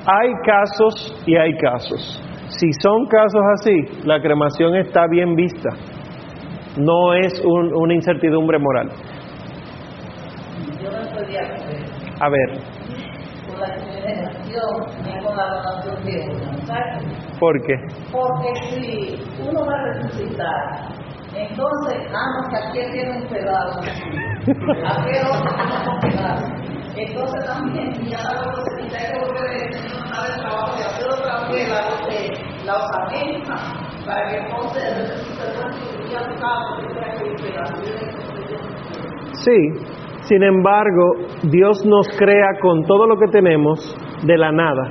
hay casos y hay casos. Si son casos así, la cremación está bien vista. No es un, una incertidumbre moral. Yo no estoy de acuerdo A ver, con la. ¿sabes? ¿por qué? Porque si uno va a resucitar, entonces, ah, no, que aquí tiene un pedazo, aquí un pedazo. Entonces también, ya la hay que volver a hacer el trabajo de hacer otra vez la, eh, la osamenta, para que entonces que un pedazo. Sí, sin embargo, Dios nos crea con todo lo que tenemos de la nada.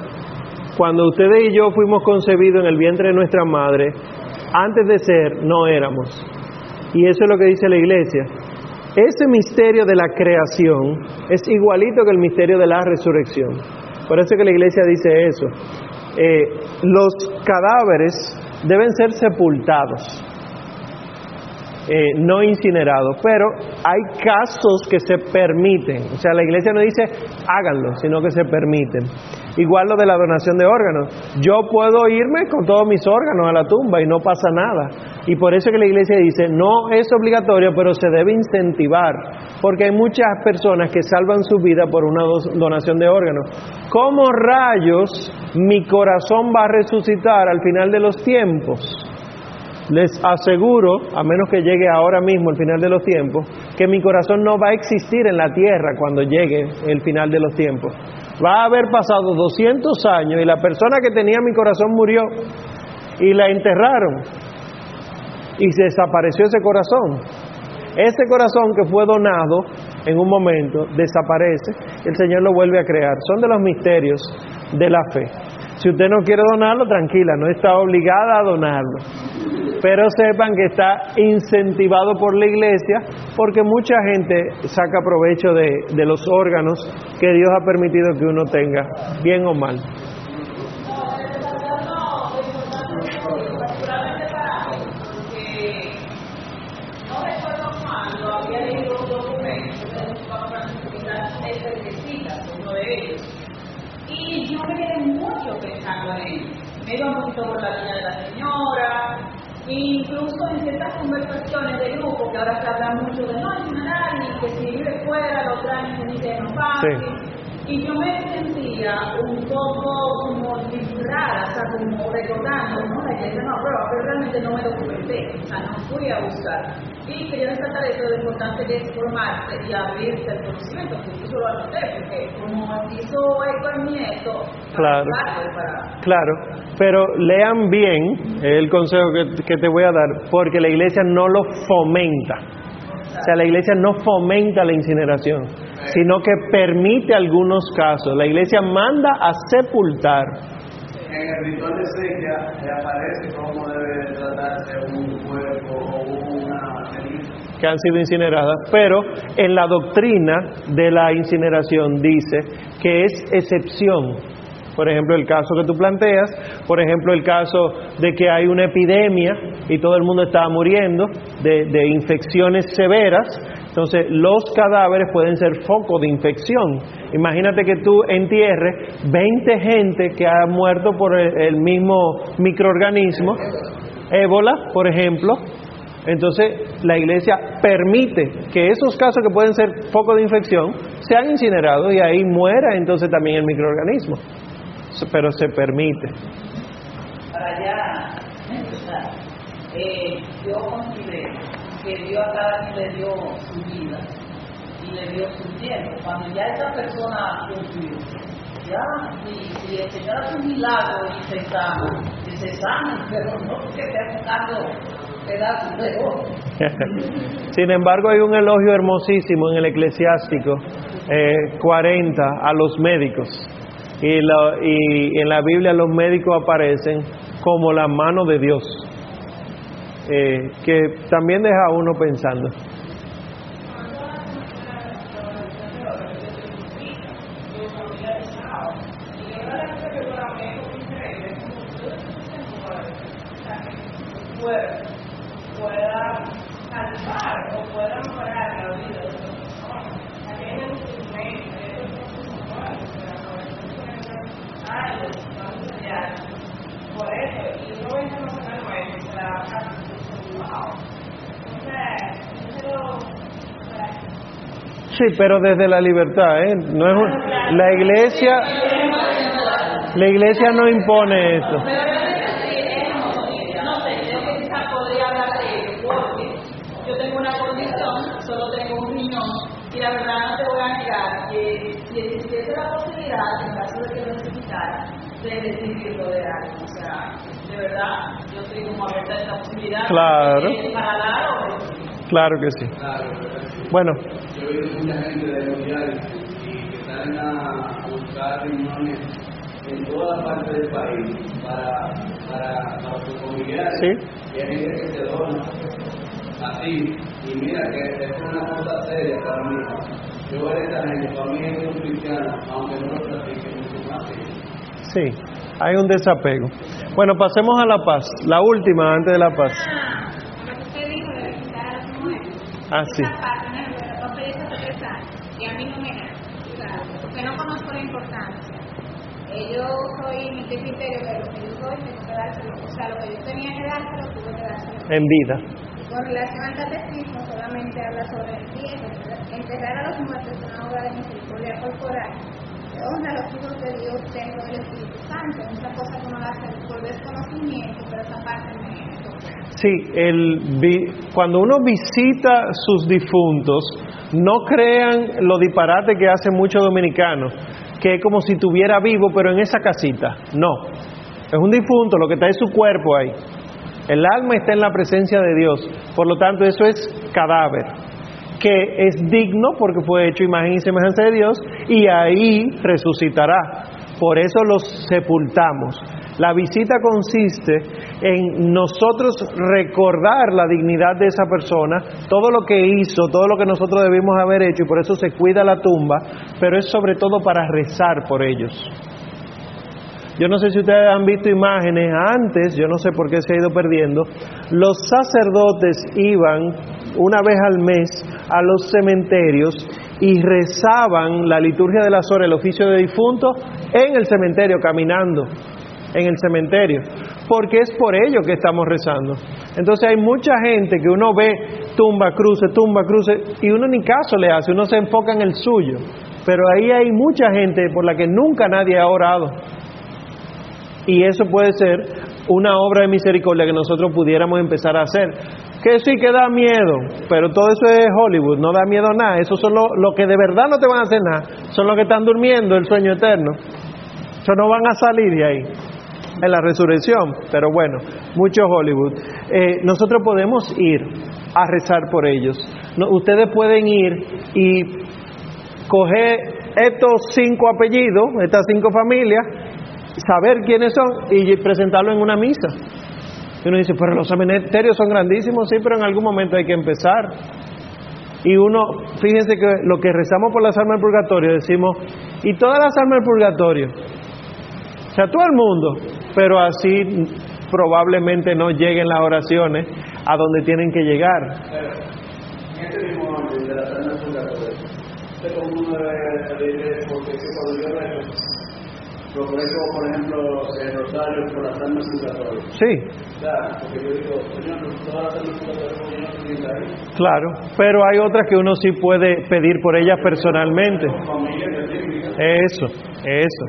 Cuando ustedes y yo fuimos concebidos en el vientre de nuestra madre, antes de ser, no éramos. Y eso es lo que dice la iglesia. Ese misterio de la creación es igualito que el misterio de la resurrección. Por eso que la iglesia dice eso. Eh, los cadáveres deben ser sepultados eh, no incinerados, pero hay casos que se permiten, o sea, la iglesia no dice háganlo, sino que se permiten. Igual lo de la donación de órganos, yo puedo irme con todos mis órganos a la tumba y no pasa nada. Y por eso que la iglesia dice, no es obligatorio, pero se debe incentivar, porque hay muchas personas que salvan su vida por una donación de órganos. ¿Cómo rayos mi corazón va a resucitar al final de los tiempos? Les aseguro, a menos que llegue ahora mismo el final de los tiempos, que mi corazón no va a existir en la tierra cuando llegue el final de los tiempos. Va a haber pasado 200 años y la persona que tenía mi corazón murió y la enterraron y se desapareció ese corazón. Ese corazón que fue donado en un momento desaparece el Señor lo vuelve a crear. Son de los misterios de la fe. Si usted no quiere donarlo, tranquila, no está obligada a donarlo. Pero sepan que está incentivado por la iglesia porque mucha gente saca provecho de, los órganos que Dios ha permitido que uno tenga, bien o mal. Me iba un poquito por la línea de la señora, e incluso en ciertas conversaciones de grupo, que ahora se habla mucho de no, general, y que si vive fuera lo traen en el no fácil. Y yo me sentía un poco como disfrada, o sea, como recordando, ¿no? La iglesia no aprueba, pero realmente no me documenté, o sea, no fui a buscar. Y quería destacar eso lo importante que es formarse y abrirse al conocimiento, que incluso lo anoté, porque como hizo eco en mi nieto, Claro. para Claro, pero lean bien el consejo que, que te voy a dar, porque la iglesia no lo fomenta. O sea, la iglesia no fomenta la incineración, sino que permite algunos casos. La iglesia manda a sepultar. En el ritual de sequía le aparece cómo debe tratarse un cuerpo o una que han sido incineradas, pero en la doctrina de la incineración dice que es excepción. Por ejemplo, el caso que tú planteas, por ejemplo, el caso de que hay una epidemia y todo el mundo está muriendo de, de infecciones severas, entonces los cadáveres pueden ser foco de infección. Imagínate que tú entierres 20 gente que ha muerto por el, el mismo microorganismo, ébola, por ejemplo, entonces, la iglesia permite que esos casos que pueden ser foco de infección sean incinerados y ahí muera entonces también el microorganismo. Pero se permite. para empezar, eh, yo considero que Dios a cada quien le dio su vida y le dio su tiempo. Cuando ya esa persona cumplió, ya, si, si el Señor hace milagro y se sana, que se sana, pero no que esté buscando pedazos de oro. Sin embargo, hay un elogio hermosísimo en el eclesiástico eh, 40 a los médicos. Y, la- y en la Biblia los médicos aparecen como la mano de Dios, eh, que también deja a uno pensando. pueda salvar o pueda mejorar la vida de otra persona. También el instrumento, algo, vamos allá. Por eso, y no es lo que no es, para acá, wow. Entonces, eso, Sí, pero desde la libertad, ¿eh? No es un- la iglesia, la iglesia no impone esto. Pero realmente sí, es como, no sé, creo que quizás podría hablar de ello, porque yo tengo una condición, solo tengo un riñón, y la verdad no te voy a negar que si existiese la posibilidad, en caso de que lo necesitara, de recibirlo de alguien. O sea, de verdad, yo estoy como abierta a esta posibilidad. Claro. Para dar o recibir. Claro que sí. Bueno, he visto mucha gente de los diarios y que salen a buscar reuniones en toda parte del país para, para, para sus familiares. Sí. Y hay gente que se dona así. Y mira que es una cosa seria para mí. Yo a esta gente, para mí es un cristiano, aunque no lo practique mucho más sí, hay un desapego. Bueno, pasemos a la paz, la última antes de la paz. lo que y a mí no me da, porque no conozco la importancia. Eh, yo soy este criterio de lo que yo soy, tengo que dárselo, o sea, lo que yo tenía que dárselo, tuve que dárselo. En vida. Y con relación al catecismo, solamente habla sobre el cielo, enterrar a los muertos es una obra de misericordia corporal. que honra a los hijos de Dios dentro del Espíritu Santo. Es una cosa que uno hace por desconocimiento, pero esa parte me. Sí, el, cuando uno visita sus difuntos, no crean lo disparate que hacen muchos dominicanos, que es como si estuviera vivo, pero en esa casita. No, es un difunto, lo que está es su cuerpo ahí. El alma está en la presencia de Dios, por lo tanto eso es cadáver, que es digno porque fue hecho imagen y semejanza de Dios y ahí resucitará. por eso los sepultamos. La visita consiste en nosotros recordar la dignidad de esa persona, todo lo que hizo, todo lo que nosotros debimos haber hecho y por eso se cuida la tumba, pero es sobre todo para rezar por ellos. Yo no sé si ustedes han visto imágenes antes, yo no sé por qué se ha ido perdiendo, los sacerdotes iban una vez al mes a los cementerios y rezaban la liturgia de las horas, el oficio de difunto, en el cementerio, caminando en el cementerio, porque es por ello que estamos rezando. Entonces hay mucha gente que uno ve tumba, cruce, tumba, cruce, y uno ni caso le hace, uno se enfoca en el suyo. Pero ahí hay mucha gente por la que nunca nadie ha orado. Y eso puede ser una obra de misericordia que nosotros pudiéramos empezar a hacer. Que sí que da miedo, pero todo eso es Hollywood, no da miedo nada. Esos son los lo que de verdad no te van a hacer nada. Son los que están durmiendo el sueño eterno. Eso no van a salir de ahí en la resurrección, pero bueno, mucho Hollywood. Eh, nosotros podemos ir a rezar por ellos. Ustedes pueden ir y coger estos cinco apellidos, estas cinco familias, saber quiénes son y presentarlo en una misa. Y uno dice, pero los cementerios son grandísimos, sí, pero en algún momento hay que empezar. Y uno, fíjense que lo que rezamos por las almas del purgatorio, decimos, y todas las almas del purgatorio, o sea, todo el mundo, pero así probablemente no lleguen las oraciones a donde tienen que llegar. En yo procuré como por ejemplo el rosario por las almas purgatorias. Sí, Claro, porque yo digo, Señor, todas las almas purgatorias, porque yo no estoy ahí. claro, pero hay otras que uno sí puede pedir por ellas personalmente. Eso, eso.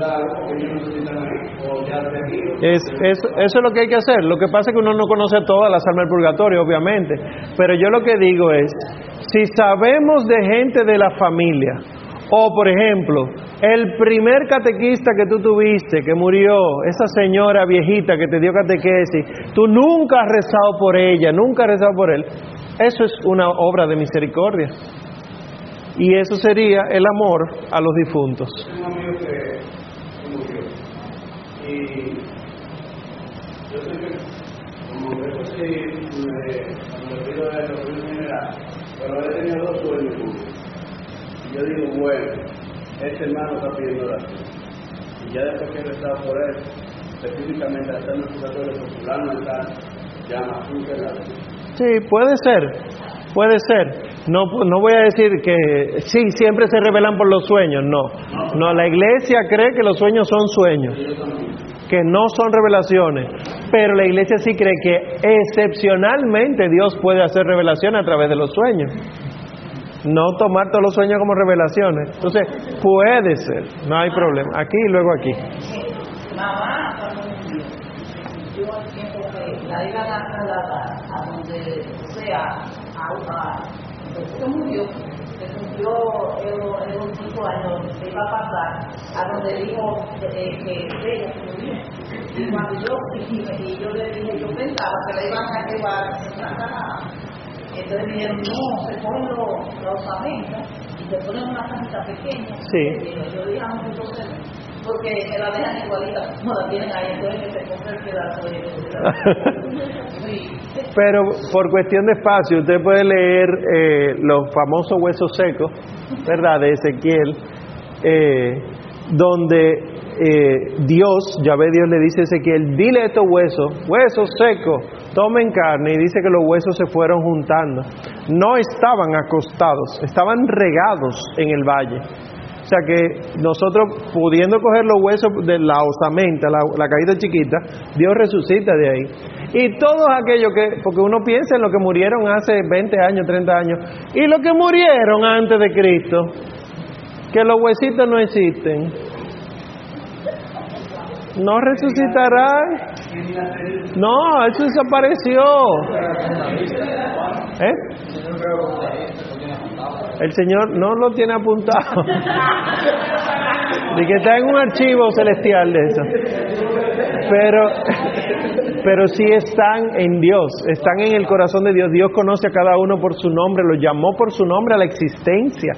Es, eso, eso es lo que hay que hacer. Lo que pasa es que uno no conoce todas las almas del purgatorio, obviamente. Pero yo lo que digo es, si sabemos de gente de la familia, o por ejemplo, el primer catequista que tú tuviste, que murió, esa señora viejita que te dio catequesis, tú nunca has rezado por ella, nunca has rezado por él, eso es una obra de misericordia. Y eso sería el amor a los difuntos. Un amigo que, que murió. Y yo siempre, como de eso sí, me, le pido opinión general, pero he tenido dos sueños. Y yo digo, bueno, este hermano está pidiendo oración. Y ya después que he rezado por él, específicamente purgatorio por su alma mental, llama a su Sí, puede ser, puede ser. No, no voy a decir que sí, siempre se revelan por los sueños, no. No, la iglesia cree que los sueños son sueños, que no son revelaciones. Pero la iglesia sí cree que excepcionalmente Dios puede hacer revelación a través de los sueños. No tomar todos los sueños como revelaciones. Entonces, puede ser, no hay problema. Aquí y luego aquí. Mamá, yo tiempo que la iban a trasladar a donde sea, a, a después que murió, que cumplió el, el último año, se iba a pasar a donde dijo que, ella se murió. Y cuando yo y yo le dije, yo pensaba que la iban a llevar en caja. Entonces me dijeron, no, se ponen los, los amentas y se ponen una cajita pequeña. Sí. Y yo dije, ah, entonces porque me la dejan igualita como la tienen ahí, entonces que se compre el pedazo de sí. Pero por cuestión de espacio, usted puede leer eh, los famosos huesos secos, ¿verdad? De Ezequiel, eh, donde eh, Dios, ya ve Dios le dice a Ezequiel, dile a estos huesos, huesos secos, tomen carne, y dice que los huesos se fueron juntando. No estaban acostados, estaban regados en el valle. O sea que nosotros pudiendo coger los huesos de la osamenta, la, la caída chiquita, Dios resucita de ahí. Y todos aquellos que, porque uno piensa en lo que murieron hace 20 años, 30 años, y los que murieron antes de Cristo, que los huesitos no existen, no resucitarán. No, eso desapareció. ¿Eh? El Señor no lo tiene apuntado. De que está en un archivo celestial de eso. Pero, pero sí están en Dios, están en el corazón de Dios. Dios conoce a cada uno por su nombre, lo llamó por su nombre a la existencia.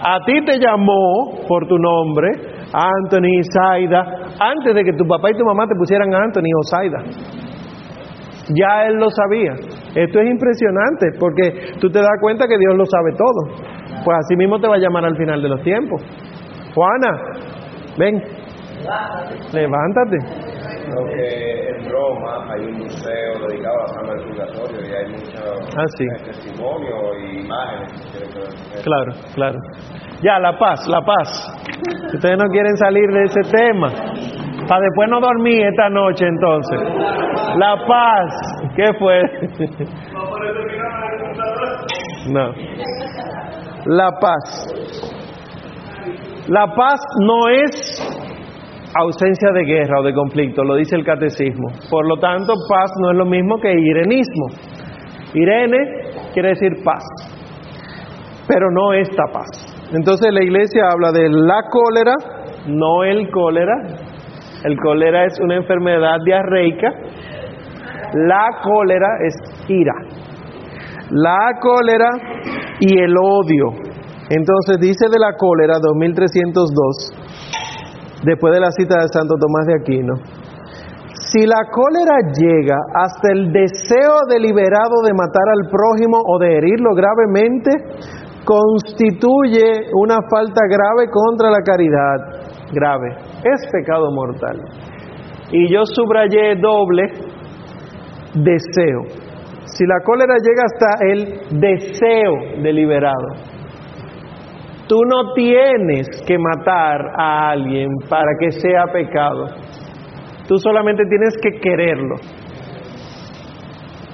A ti te llamó por tu nombre, Anthony, Zaida, antes de que tu papá y tu mamá te pusieran Anthony o Zaida. Ya él lo sabía. Esto es impresionante porque tú te das cuenta que Dios lo sabe todo. Pues así mismo te va a llamar al final de los tiempos. Juana, ven, levántate. Creo que en Roma hay un museo dedicado a la sangre del purgatorio y hay muchos Ah, sí. testimonios y imágenes. que. Claro, claro. Ya, la paz, la paz. Ustedes no quieren salir de ese tema. Para después no dormir esta noche entonces. La paz. ¿Qué fue? No. La paz. La paz no es ausencia de guerra o de conflicto, lo dice el catecismo. Por lo tanto, paz no es lo mismo que irenismo. Irene quiere decir paz, pero no esta paz. Entonces la iglesia habla de la cólera, no el cólera. El cólera es una enfermedad diarreica. La cólera es ira. La cólera y el odio. Entonces dice de la cólera 2302, después de la cita de Santo Tomás de Aquino, si la cólera llega hasta el deseo deliberado de matar al prójimo o de herirlo gravemente, constituye una falta grave contra la caridad. Grave. Es pecado mortal. Y yo subrayé doble deseo. Si la cólera llega hasta el deseo deliberado, tú no tienes que matar a alguien para que sea pecado. Tú solamente tienes que quererlo.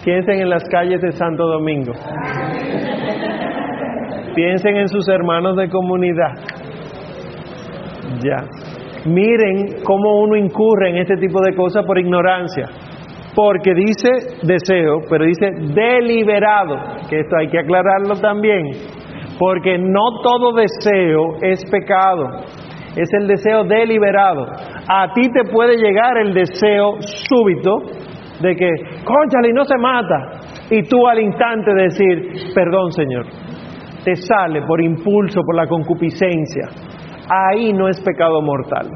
Piensen en las calles de Santo Domingo. Piensen en sus hermanos de comunidad. Ya. Miren cómo uno incurre en este tipo de cosas por ignorancia. Porque dice deseo, pero dice deliberado, que esto hay que aclararlo también. Porque no todo deseo es pecado, es el deseo deliberado. A ti te puede llegar el deseo súbito de que, conchale, no se mata. Y tú al instante decir, perdón Señor, te sale por impulso, por la concupiscencia. Ahí no es pecado mortal.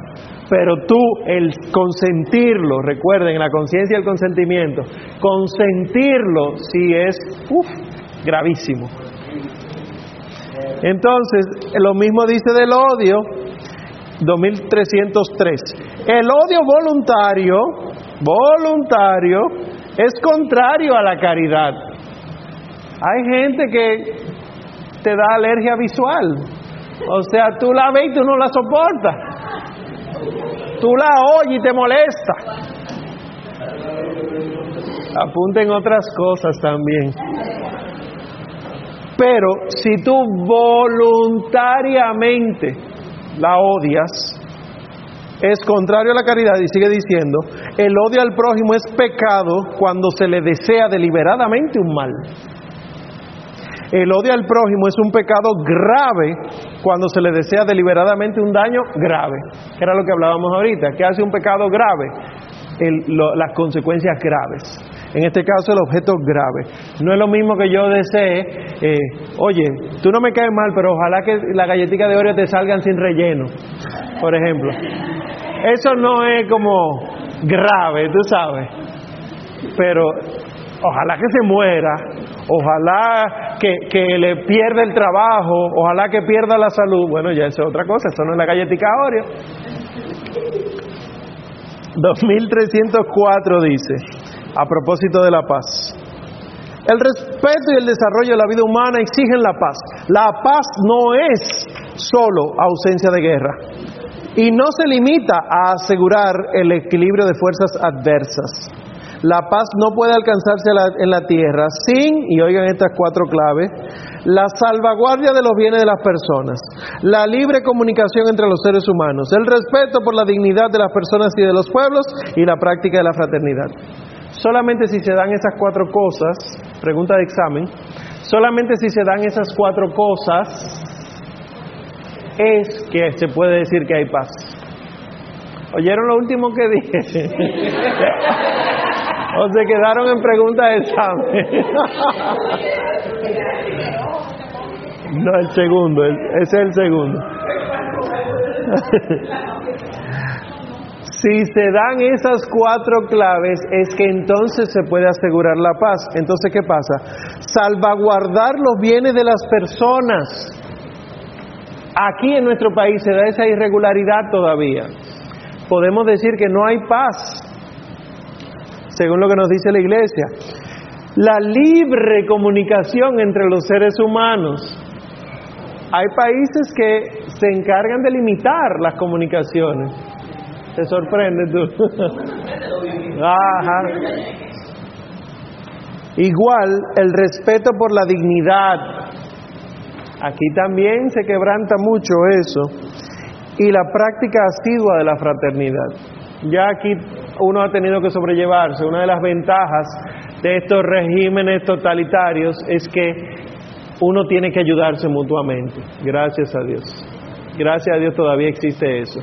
Pero tú, el consentirlo, recuerden, la conciencia y el consentimiento, consentirlo sí es uf, gravísimo. Entonces, lo mismo dice del odio, 2303. El odio voluntario, voluntario, es contrario a la caridad. Hay gente que te da alergia visual. O sea, tú la ves y tú no la soportas. Tú la oyes y te molesta. Apunten otras cosas también. Pero si tú voluntariamente la odias, es contrario a la caridad y sigue diciendo, el odio al prójimo es pecado cuando se le desea deliberadamente un mal. El odio al prójimo es un pecado grave cuando se le desea deliberadamente un daño grave, que era lo que hablábamos ahorita. ¿Qué hace un pecado grave? Las consecuencias graves. En este caso, el objeto grave. No es lo mismo que yo desee, eh, oye, tú no me caes mal, pero ojalá que la galletita de Oreo te salgan sin relleno, por ejemplo. Eso no es como grave, tú sabes. Pero ojalá que se muera, ojalá que, le pierda el trabajo, ojalá que pierda la salud. Bueno, ya eso es otra cosa, eso no es la galletica Oreo. 2304 dice, a propósito de la paz. El respeto y el desarrollo de la vida humana exigen la paz. La paz no es solo ausencia de guerra y no se limita a asegurar el equilibrio de fuerzas adversas. La paz no puede alcanzarse en la tierra sin, y oigan estas cuatro claves, la salvaguardia de los bienes de las personas, la libre comunicación entre los seres humanos, el respeto por la dignidad de las personas y de los pueblos y la práctica de la fraternidad. Solamente si se dan esas cuatro cosas, pregunta de examen, solamente si se dan esas cuatro cosas es que se puede decir que hay paz. ¿Oyeron lo último que dije? ¿O se quedaron en pregunta de examen? No, el segundo, ese es el segundo. Si se dan esas cuatro claves es que entonces se puede asegurar la paz. Entonces, ¿qué pasa? Salvaguardar los bienes de las personas. Aquí en nuestro país se da esa irregularidad todavía. Podemos decir que no hay paz, según lo que nos dice la iglesia. La libre comunicación entre los seres humanos. Hay países que se encargan de limitar las comunicaciones. ¿Te sorprende tú? Ajá. Igual el respeto por la dignidad. Aquí también se quebranta mucho eso. Y la práctica asidua de la fraternidad. Ya aquí uno ha tenido que sobrellevarse. Una de las ventajas de estos regímenes totalitarios es que uno tiene que ayudarse mutuamente. Gracias a Dios. Gracias a Dios todavía existe eso.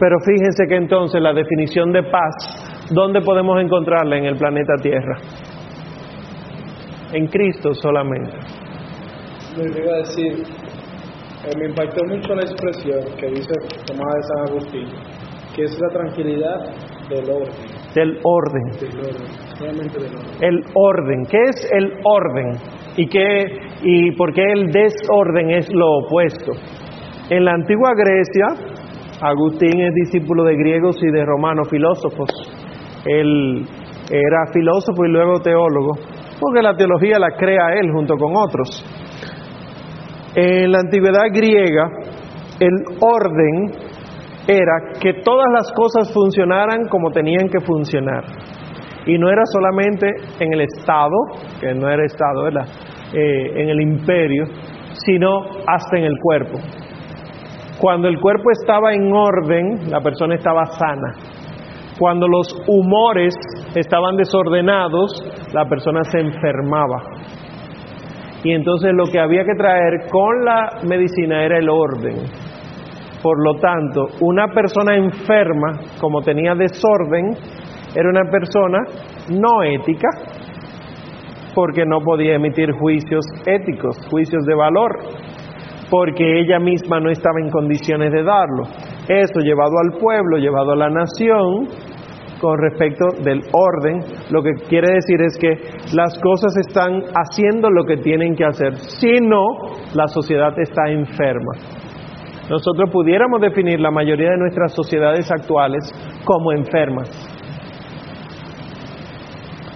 Pero fíjense que entonces la definición de paz, ¿dónde podemos encontrarla en el planeta Tierra? En Cristo solamente. Me iba a decir, eh, me impactó mucho la expresión que dice Tomás de San Agustín, que es la tranquilidad del orden. Del orden. Del orden, solamente del orden. El orden. ¿Qué es el orden? ¿Y, qué, ¿Y por qué el desorden es lo opuesto? En la antigua Grecia, Agustín es discípulo de griegos y de romanos filósofos. Él era filósofo y luego teólogo, porque la teología la crea él junto con otros. En la antigüedad griega, el orden era que todas las cosas funcionaran como tenían que funcionar. Y no era solamente en el Estado, que no era Estado, ¿verdad? Eh, en el imperio, sino hasta en el cuerpo. Cuando el cuerpo estaba en orden, la persona estaba sana. Cuando los humores estaban desordenados, la persona se enfermaba. Y entonces lo que había que traer con la medicina era el orden. Por lo tanto, una persona enferma, como tenía desorden, era una persona no ética, porque no podía emitir juicios éticos, juicios de valor, porque ella misma no estaba en condiciones de darlo. Eso llevado al pueblo, llevado a la nación, con respecto del orden, lo que quiere decir es que las cosas están haciendo lo que tienen que hacer, si no, la sociedad está enferma. Nosotros pudiéramos definir la mayoría de nuestras sociedades actuales como enfermas,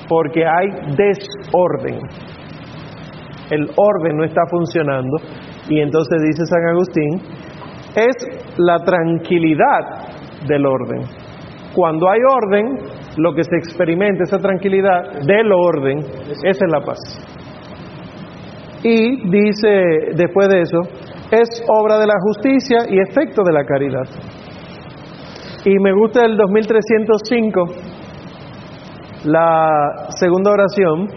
porque hay desorden. El orden no está funcionando y entonces dice San Agustín, es la tranquilidad del orden. Cuando hay orden, lo que se experimenta, esa tranquilidad del orden, esa es la paz. Y dice después de eso, es obra de la justicia y efecto de la caridad. Y me gusta el 2305, la segunda oración,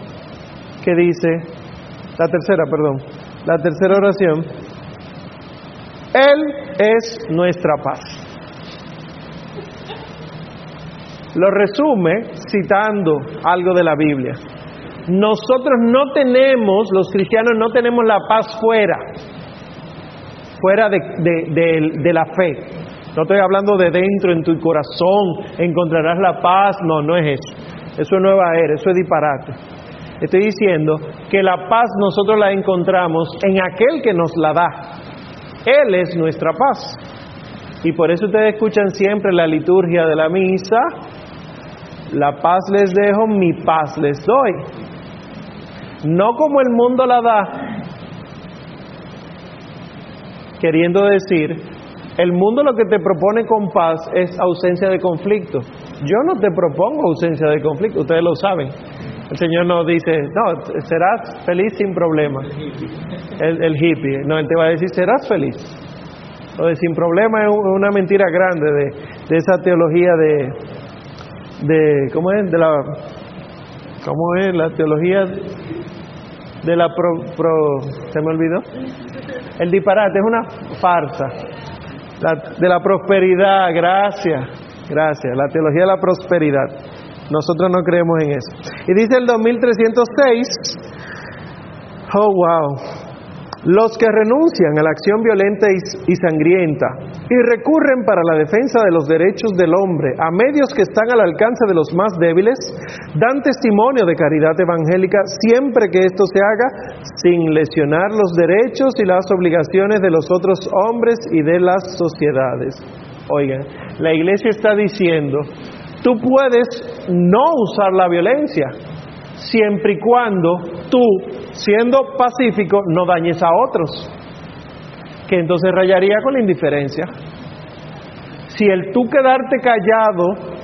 que dice, la tercera, perdón, la tercera oración, Él es nuestra paz. Lo resume citando algo de la Biblia. Nosotros no tenemos, los cristianos no tenemos la paz fuera, fuera de, de- de- de la fe. No estoy hablando de dentro, en tu corazón, encontrarás la paz. No, no es eso. Eso es nueva era, eso es disparate. Estoy diciendo que la paz nosotros la encontramos en aquel que nos la da. Él es nuestra paz. Y por eso ustedes escuchan siempre la liturgia de la misa, la paz les dejo, mi paz les doy. No como el mundo la da, queriendo decir, el mundo lo que te propone con paz es ausencia de conflicto. Yo no te propongo ausencia de conflicto, ustedes lo saben. El Señor nos dice, no, serás feliz sin problema. El, hippie, no, Él te va a decir, serás feliz. Lo de sin problema es una mentira grande de, de esa teología de, de, ¿cómo es? De la, ¿cómo es? La teología de la pro, ¿se me olvidó? El disparate es una farsa. De la prosperidad, gracias, gracias. La teología de la prosperidad. Nosotros no creemos en eso. Y dice el 2306, oh wow, los que renuncian a la acción violenta y, sangrienta y recurren para la defensa de los derechos del hombre a medios que están al alcance de los más débiles, dan testimonio de caridad evangélica siempre que esto se haga sin lesionar los derechos y las obligaciones de los otros hombres y de las sociedades. Oigan, la iglesia está diciendo, tú puedes no usar la violencia, siempre y cuando tú, siendo pacífico, no dañes a otros que entonces rayaría con la indiferencia. Si el tú quedarte callado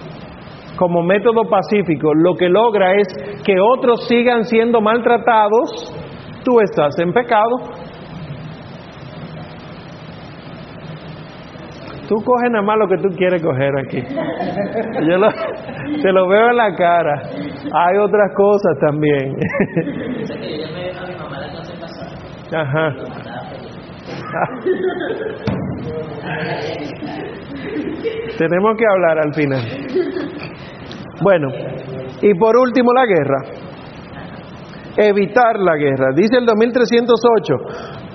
como método pacífico lo que logra es que otros sigan siendo maltratados, tú estás en pecado. Tú coges nada más lo que tú quieres coger aquí. Yo te lo veo en la cara. Hay otras cosas también. Ajá. Tenemos que hablar al final. Bueno, y por último la guerra. Evitar la guerra. Dice el 2308,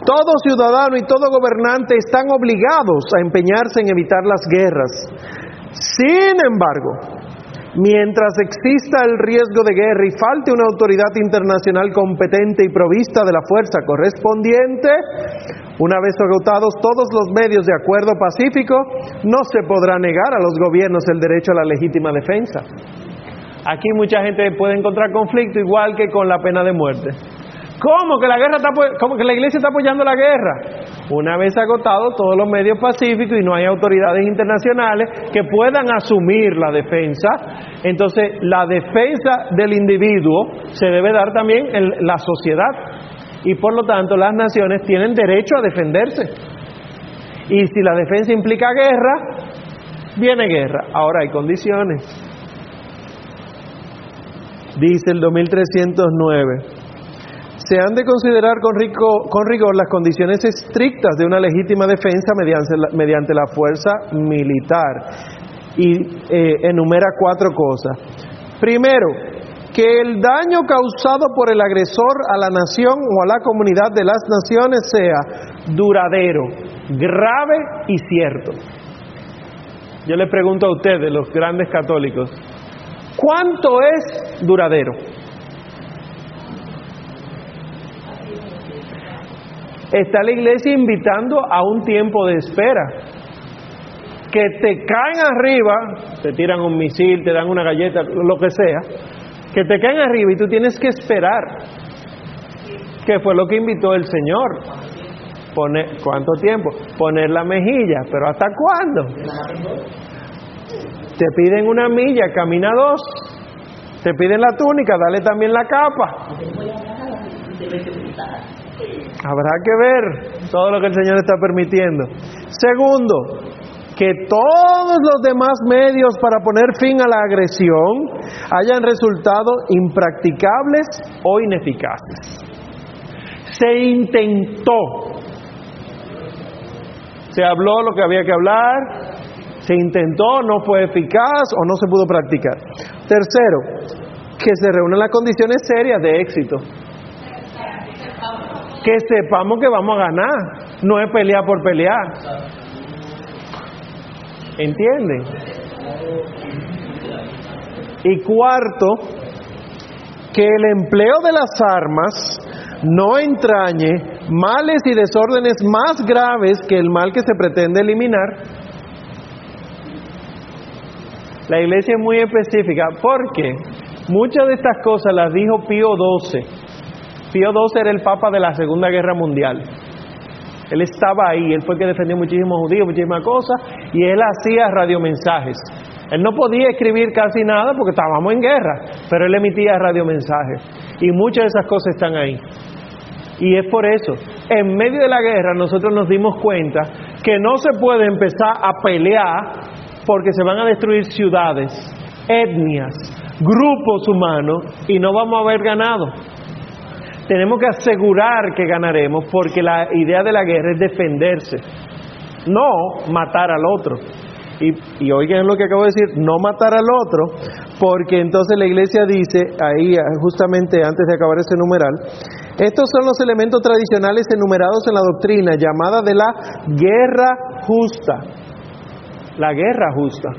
todo ciudadano y todo gobernante están obligados a empeñarse en evitar las guerras. Sin embargo, mientras exista el riesgo de guerra y falte una autoridad internacional competente y provista de la fuerza correspondiente, una vez agotados todos los medios de acuerdo pacífico, no se podrá negar a los gobiernos el derecho a la legítima defensa. Aquí mucha gente puede encontrar conflicto igual que con la pena de muerte. ¿Cómo que la guerra está cómo que la iglesia está apoyando la guerra? Una vez agotados todos los medios pacíficos y no hay autoridades internacionales que puedan asumir la defensa, entonces la defensa del individuo se debe dar también en la sociedad y por lo tanto las naciones tienen derecho a defenderse. Y si la defensa implica guerra, viene guerra. Ahora hay condiciones. Dice el 2309 se han de considerar con, con, rigor las condiciones estrictas de una legítima defensa mediante la, mediante la fuerza militar. Y eh, enumera cuatro cosas. Primero, que el daño causado por el agresor a la nación o a la comunidad de las naciones sea duradero, grave y cierto. Yo le pregunto a ustedes, los grandes católicos, ¿cuánto es duradero? Está la iglesia invitando a un tiempo de espera. Que te caen arriba, te tiran un misil, te dan una galleta, lo que sea, que te caen arriba y tú tienes que esperar. Que fue lo que invitó el Señor. Poner, ¿Cuánto tiempo? Poner la mejilla, pero ¿hasta cuándo? Te piden una milla, camina dos. Te piden la túnica, dale también la capa. Habrá que ver todo lo que el Señor está permitiendo. Segundo, que todos los demás medios para poner fin a la agresión hayan resultado impracticables o ineficaces. Se intentó, se habló lo que había que hablar, se intentó, no fue eficaz o no se pudo practicar. Tercero, que se reúnan las condiciones serias de éxito. Que sepamos que vamos a ganar, no es pelear por pelear. ¿Entienden? Y cuarto, que el empleo de las armas no entrañe males y desórdenes más graves que el mal que se pretende eliminar. La iglesia es muy específica porque muchas de estas cosas las dijo Pío XII. Pío XII era el Papa de la Segunda Guerra Mundial. Él estaba ahí, él fue el que defendió muchísimos judíos, muchísimas cosas, y él hacía radiomensajes. Él no podía escribir casi nada porque estábamos en guerra, pero él emitía radiomensajes. Y muchas de esas cosas están ahí. Y es por eso, en medio de la guerra nosotros nos dimos cuenta que no se puede empezar a pelear porque se van a destruir ciudades, etnias, grupos humanos y no vamos a haber ganado tenemos que asegurar que ganaremos porque la idea de la guerra es defenderse, no matar al otro. Y, y oigan lo que acabo de decir, no matar al otro, porque entonces la iglesia dice, ahí justamente antes de acabar este numeral, estos son los elementos tradicionales enumerados en la doctrina llamada de la guerra justa la guerra justa,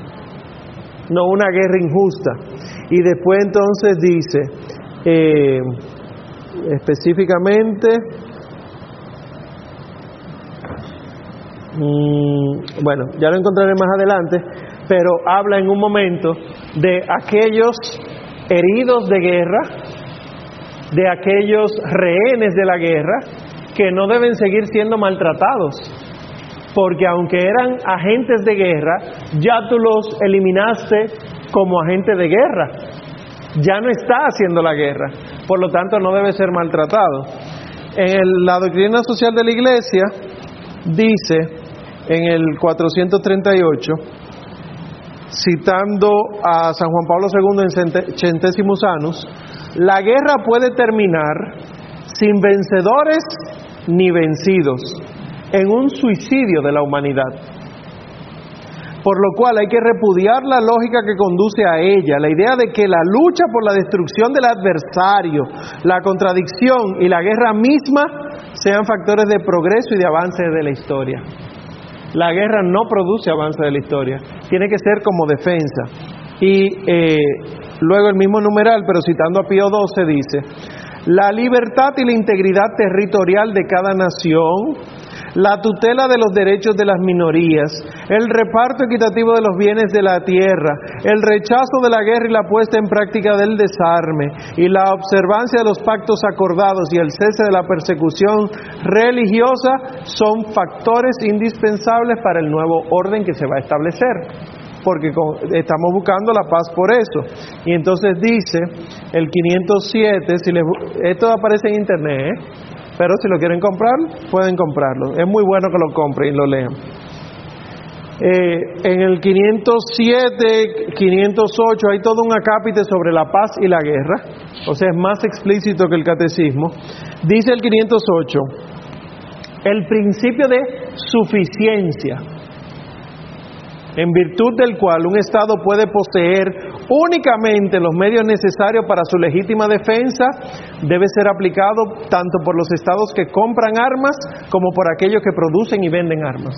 no una guerra injusta. Y después entonces dice, eh, específicamente, mm, bueno, ya lo encontraré más adelante, pero habla en un momento de aquellos heridos de guerra, de aquellos rehenes de la guerra, que no deben seguir siendo maltratados, porque aunque eran agentes de guerra, ya tú los eliminaste como agente de guerra, ya no está haciendo la guerra, por lo tanto no debe ser maltratado. En la doctrina social de la iglesia dice en el 438, citando a San Juan Pablo II en Centésimos Anus, la guerra puede terminar sin vencedores ni vencidos, en un suicidio de la humanidad. Por lo cual hay que repudiar la lógica que conduce a ella, la idea de que la lucha por la destrucción del adversario, la contradicción y la guerra misma sean factores de progreso y de avance de la historia. La guerra no produce avance de la historia, tiene que ser como defensa. Y eh, luego el mismo numeral, pero citando a Pío XII, dice, la libertad y la integridad territorial de cada nación, la tutela de los derechos de las minorías, el reparto equitativo de los bienes de la tierra, el rechazo de la guerra y la puesta en práctica del desarme, y la observancia de los pactos acordados y el cese de la persecución religiosa son factores indispensables para el nuevo orden que se va a establecer porque estamos buscando la paz por eso. Y entonces dice el 507, si les, esto aparece en internet, ¿eh? Pero si lo quieren comprar, pueden comprarlo. Es muy bueno que lo compren y lo lean. Eh, en el 507, 508 hay todo un acápite sobre la paz y la guerra, o sea, es más explícito que el catecismo. Dice el 508, el principio de suficiencia en virtud del cual un Estado puede poseer únicamente los medios necesarios para su legítima defensa, debe ser aplicado tanto por los Estados que compran armas como por aquellos que producen y venden armas.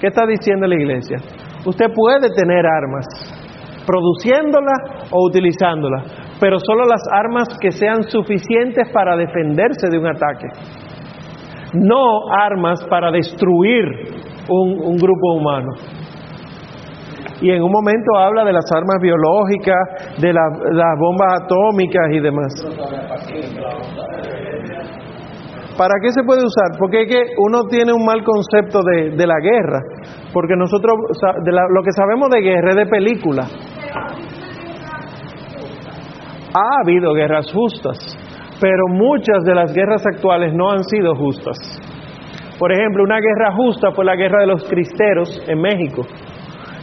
¿Qué está diciendo la Iglesia? Usted puede tener armas, produciéndolas o utilizándolas, pero solo las armas que sean suficientes para defenderse de un ataque. No armas para destruir un, un grupo humano y en un momento habla de las armas biológicas, de las bombas atómicas y demás. ¿Para qué se puede usar? Porque es que uno tiene un mal concepto de, la guerra, porque nosotros lo que sabemos de guerra es de película. Ha habido guerras justas, pero muchas de las guerras actuales no han sido justas. Por ejemplo, una guerra justa fue la guerra de los cristeros en México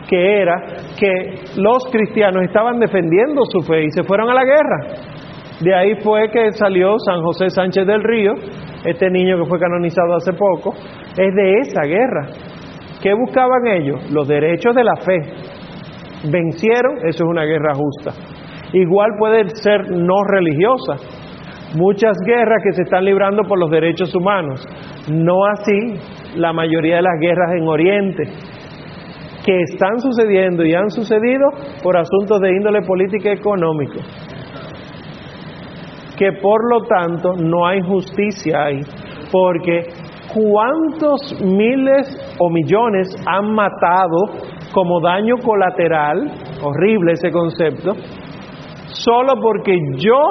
que era que los cristianos estaban defendiendo su fe y se fueron a la guerra. De ahí fue que salió San José Sánchez del Río, este niño que fue canonizado hace poco, es de esa guerra. ¿Qué buscaban ellos? Los derechos de la fe. Vencieron, eso es una guerra justa. Igual puede ser no religiosa. Muchas guerras que se están librando por los derechos humanos. No así la mayoría de las guerras en Oriente que están sucediendo y han sucedido por asuntos de índole política y económico. Que por lo tanto no hay justicia ahí, porque ¿cuántos miles o millones han matado como daño colateral, horrible ese concepto, solo porque yo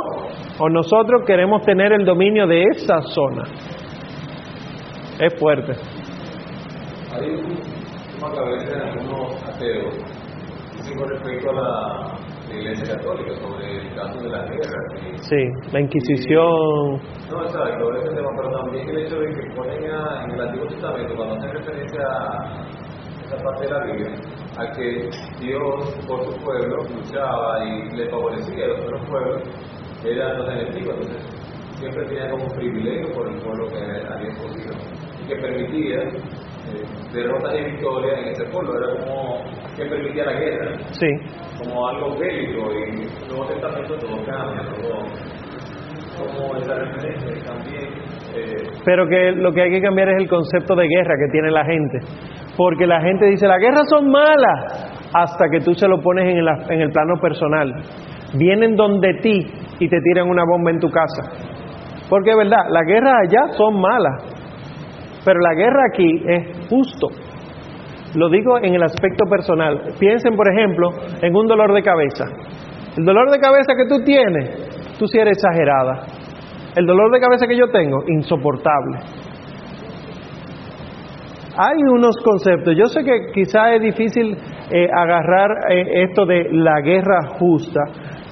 o nosotros queremos tener el dominio de esa zona? Es fuerte que a veces algunos ateos dicen con respecto a la, Iglesia Católica sobre el caso de la guerra. sí, la Inquisición. no, exacto, ese tema, pero también el hecho de que ponen en el Antiguo Testamento, cuando hacen referencia a esa parte de la Biblia, a que Dios por su pueblo luchaba y le favorecía a los otros pueblos, eran los enemigos, entonces siempre tenía como privilegio por el pueblo que había escogido y que permitía derrotas y victorias en ese pueblo, era como que permitía la guerra, sí. como algo bélico y Nuevo Testamento todo cambia, todo... como esa referencia también eh, Pero que lo que hay que cambiar es el concepto de guerra que tiene la gente. Porque la gente dice, las guerras son malas, hasta que tú se lo pones en el, en el plano personal. Vienen donde ti y te tiran una bomba en tu casa. Porque es verdad, las guerras allá son malas, pero la guerra aquí es justo. Lo digo en el aspecto personal. Piensen, por ejemplo, en un dolor de cabeza. El dolor de cabeza que tú tienes, tú sí eres exagerada. El dolor de cabeza que yo tengo, insoportable. Hay unos conceptos, yo sé que quizá es difícil eh, agarrar eh, esto de la guerra justa,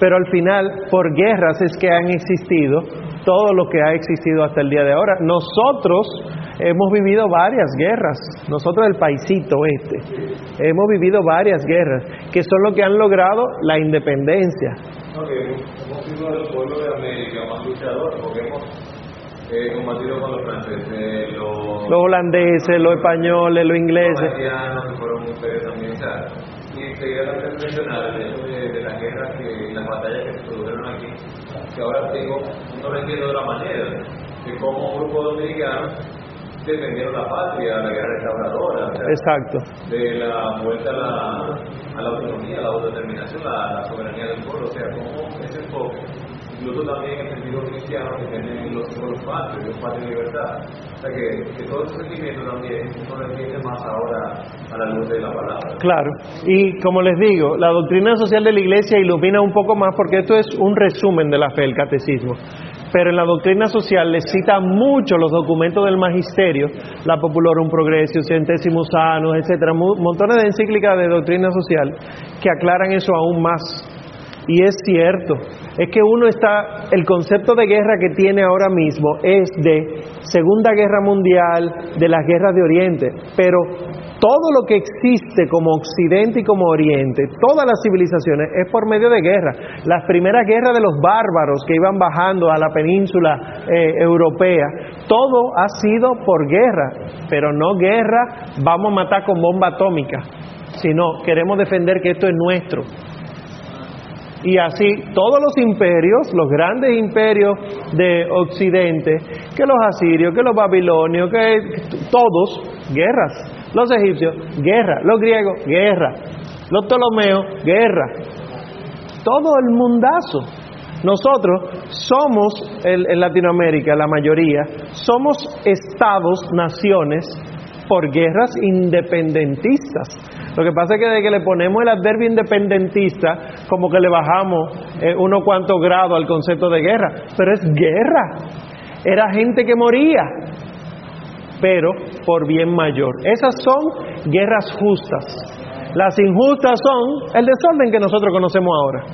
pero al final por guerras es que han existido todo lo que ha existido hasta el día de ahora. Nosotros hemos vivido varias guerras, nosotros el paisito este, hemos vivido varias guerras, que son lo que han logrado la independencia. hemos sido el pueblo de América más luchador, porque hemos eh, combatido con los franceses, los, Los holandeses, los españoles, los los ingleses. haitianos, que fueron ustedes también, y quería también mencionar el hecho de, de las guerras que, las batallas que se produjeron aquí, que ahora tengo, no lo entiendo de la manera, de cómo un grupo dominicano defendieron la patria, la guerra restauradora, o sea, Exacto. de la vuelta a la, a la autonomía, a la autodeterminación, la, la soberanía del pueblo, o sea, como ese enfoque, incluso también el sentido cristiano que tienen los patrios, los patria y libertad, o sea, que, todo ese sentimiento también uno entiende más ahora a la luz de la palabra. Claro, y como les digo, la doctrina social de la Iglesia ilumina un poco más porque esto es un resumen de la fe, el catecismo. Pero en la doctrina social les cita mucho los documentos del magisterio, la Populorum Progressio, Centésimos Sanos, etcétera, montones de encíclicas de doctrina social que aclaran eso aún más. Y es cierto, es que uno está, el concepto de guerra que tiene ahora mismo es de Segunda Guerra Mundial, de las guerras de Oriente, pero todo lo que existe como Occidente y como Oriente, todas las civilizaciones, es por medio de guerra. Las primeras guerras de los bárbaros que iban bajando a la península eh, europea, todo ha sido por guerra, pero no guerra, vamos a matar con bomba atómica, sino queremos defender que esto es nuestro. Y así todos los imperios, los grandes imperios de Occidente, que los asirios, que los babilonios, que todos, guerras. Los egipcios, guerra. Los griegos, guerra. Los ptolomeos, guerra. Todo el mundazo. Nosotros somos, en Latinoamérica, la mayoría, somos estados, naciones, por guerras independentistas. Lo que pasa es que desde que le ponemos el adverbio independentista, como que le bajamos eh, unos cuantos grados al concepto de guerra. Pero es guerra. Era gente que moría, pero por bien mayor. Esas son guerras justas. Las injustas son el desorden que nosotros conocemos ahora.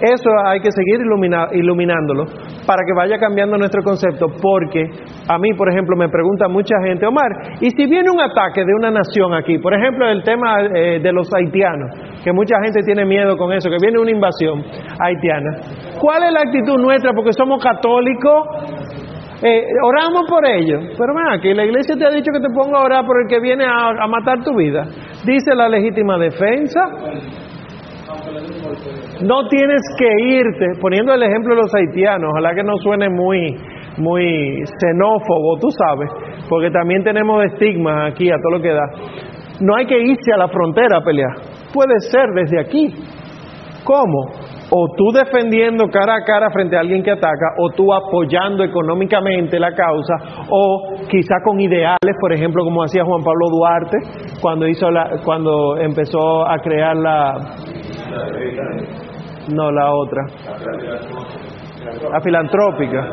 Eso hay que seguir ilumina- iluminándolo para que vaya cambiando nuestro concepto, porque a mí, por ejemplo, me pregunta mucha gente, Omar, ¿y si viene un ataque de una nación aquí? Por ejemplo, el tema eh, de los haitianos, que mucha gente tiene miedo con eso, que viene una invasión haitiana. ¿Cuál es la actitud nuestra? Porque somos católicos, eh, oramos por ellos. Pero ven aquí, la iglesia te ha dicho que te ponga a orar por el que viene a matar tu vida. Dice la legítima defensa. No tienes que irte, poniendo el ejemplo de los haitianos, ojalá que no suene muy, muy xenófobo, tú sabes, porque también tenemos estigmas aquí a todo lo que da. No hay que irse a la frontera a pelear, puede ser desde aquí. ¿Cómo? O tú defendiendo cara a cara frente a alguien que ataca, o tú apoyando económicamente la causa, o quizá con ideales, por ejemplo, como hacía Juan Pablo Duarte cuando hizo la, cuando empezó a crear la, no la otra, la filantrópica,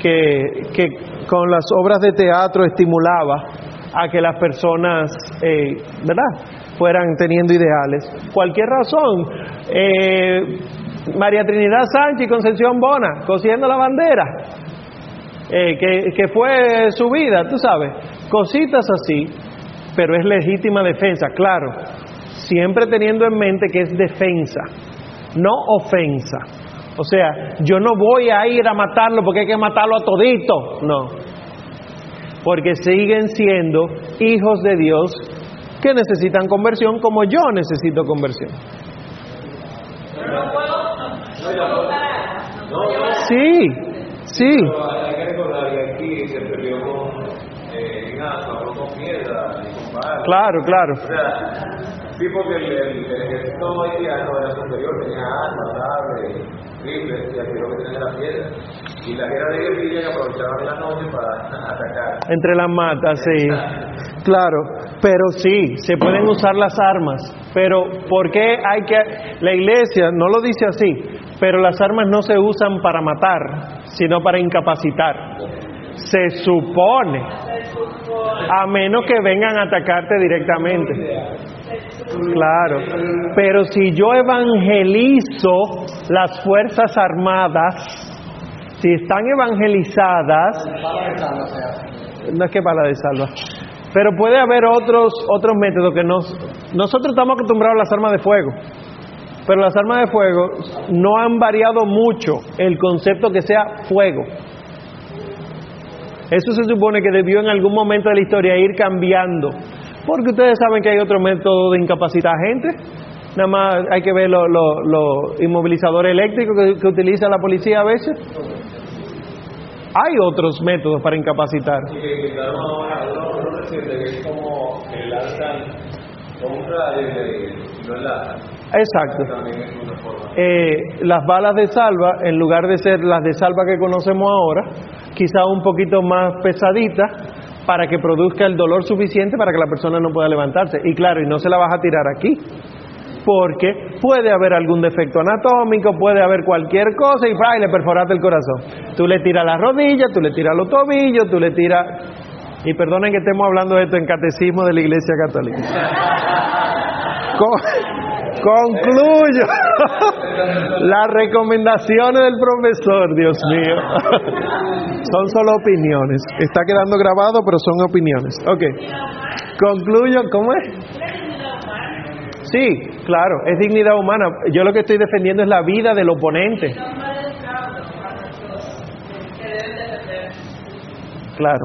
que, que con las obras de teatro estimulaba a que las personas, eh, ¿verdad?, fueran teniendo ideales. Cualquier razón. Eh, María Trinidad Sánchez y Concepción Bona, cosiendo la bandera, eh, que, que fue su vida, tú sabes. Cositas así, pero es legítima defensa, claro. Siempre teniendo en mente que es defensa, no ofensa. O sea, yo no voy a ir a matarlo porque hay que matarlo a todito, no. Porque siguen siendo hijos de Dios que necesitan conversión como yo necesito conversión. Sí, sí. Hay que recordar que aquí se peleó con, piedra, y con. Claro, claro. Sí, porque el, el, el ejército haitiano era superior, tenía armas, sables, rifles, y aquí lo que tenía era piedra. Y la guerra de guerrilla que aprovechaban la noche para atacar. Entre las matas, sí. Claro, pero sí, se pueden usar las armas. Pero ¿por qué hay que... La iglesia no lo dice así, pero las armas no se usan para matar, sino para incapacitar. Se supone, a menos que vengan a atacarte directamente. Claro, pero si yo evangelizo las Fuerzas Armadas, si están evangelizadas, no es que para de salva, pero puede haber otros otros métodos que nos, nosotros estamos acostumbrados a las armas de fuego, pero las armas de fuego no han variado mucho el concepto que sea fuego. Eso se supone que debió en algún momento de la historia ir cambiando, porque ustedes saben que hay otro método de incapacitar gente. Nada más hay que ver los lo, lo inmovilizadores eléctricos que, que utiliza la policía a veces. Hay otros métodos para incapacitar. Enlazan. Exacto. Eh, las balas de salva, en lugar de ser las de salva que conocemos ahora, quizá un poquito más pesaditas para que produzca el dolor suficiente para que la persona no pueda levantarse. Y claro, y no se la vas a tirar aquí, porque puede haber algún defecto anatómico, puede haber cualquier cosa y, le perforaste el corazón. Tú le tiras las rodillas, tú le tiras los tobillos, tú le tiras... Y perdonen que estemos hablando de esto en catecismo de la Iglesia Católica. Con- concluyo. Las recomendaciones del profesor, Dios mío. Son solo opiniones. Está quedando grabado, pero son opiniones. Ok. Concluyo, ¿cómo es? Sí, claro, es dignidad humana. Yo lo que estoy defendiendo es la vida del oponente. Claro.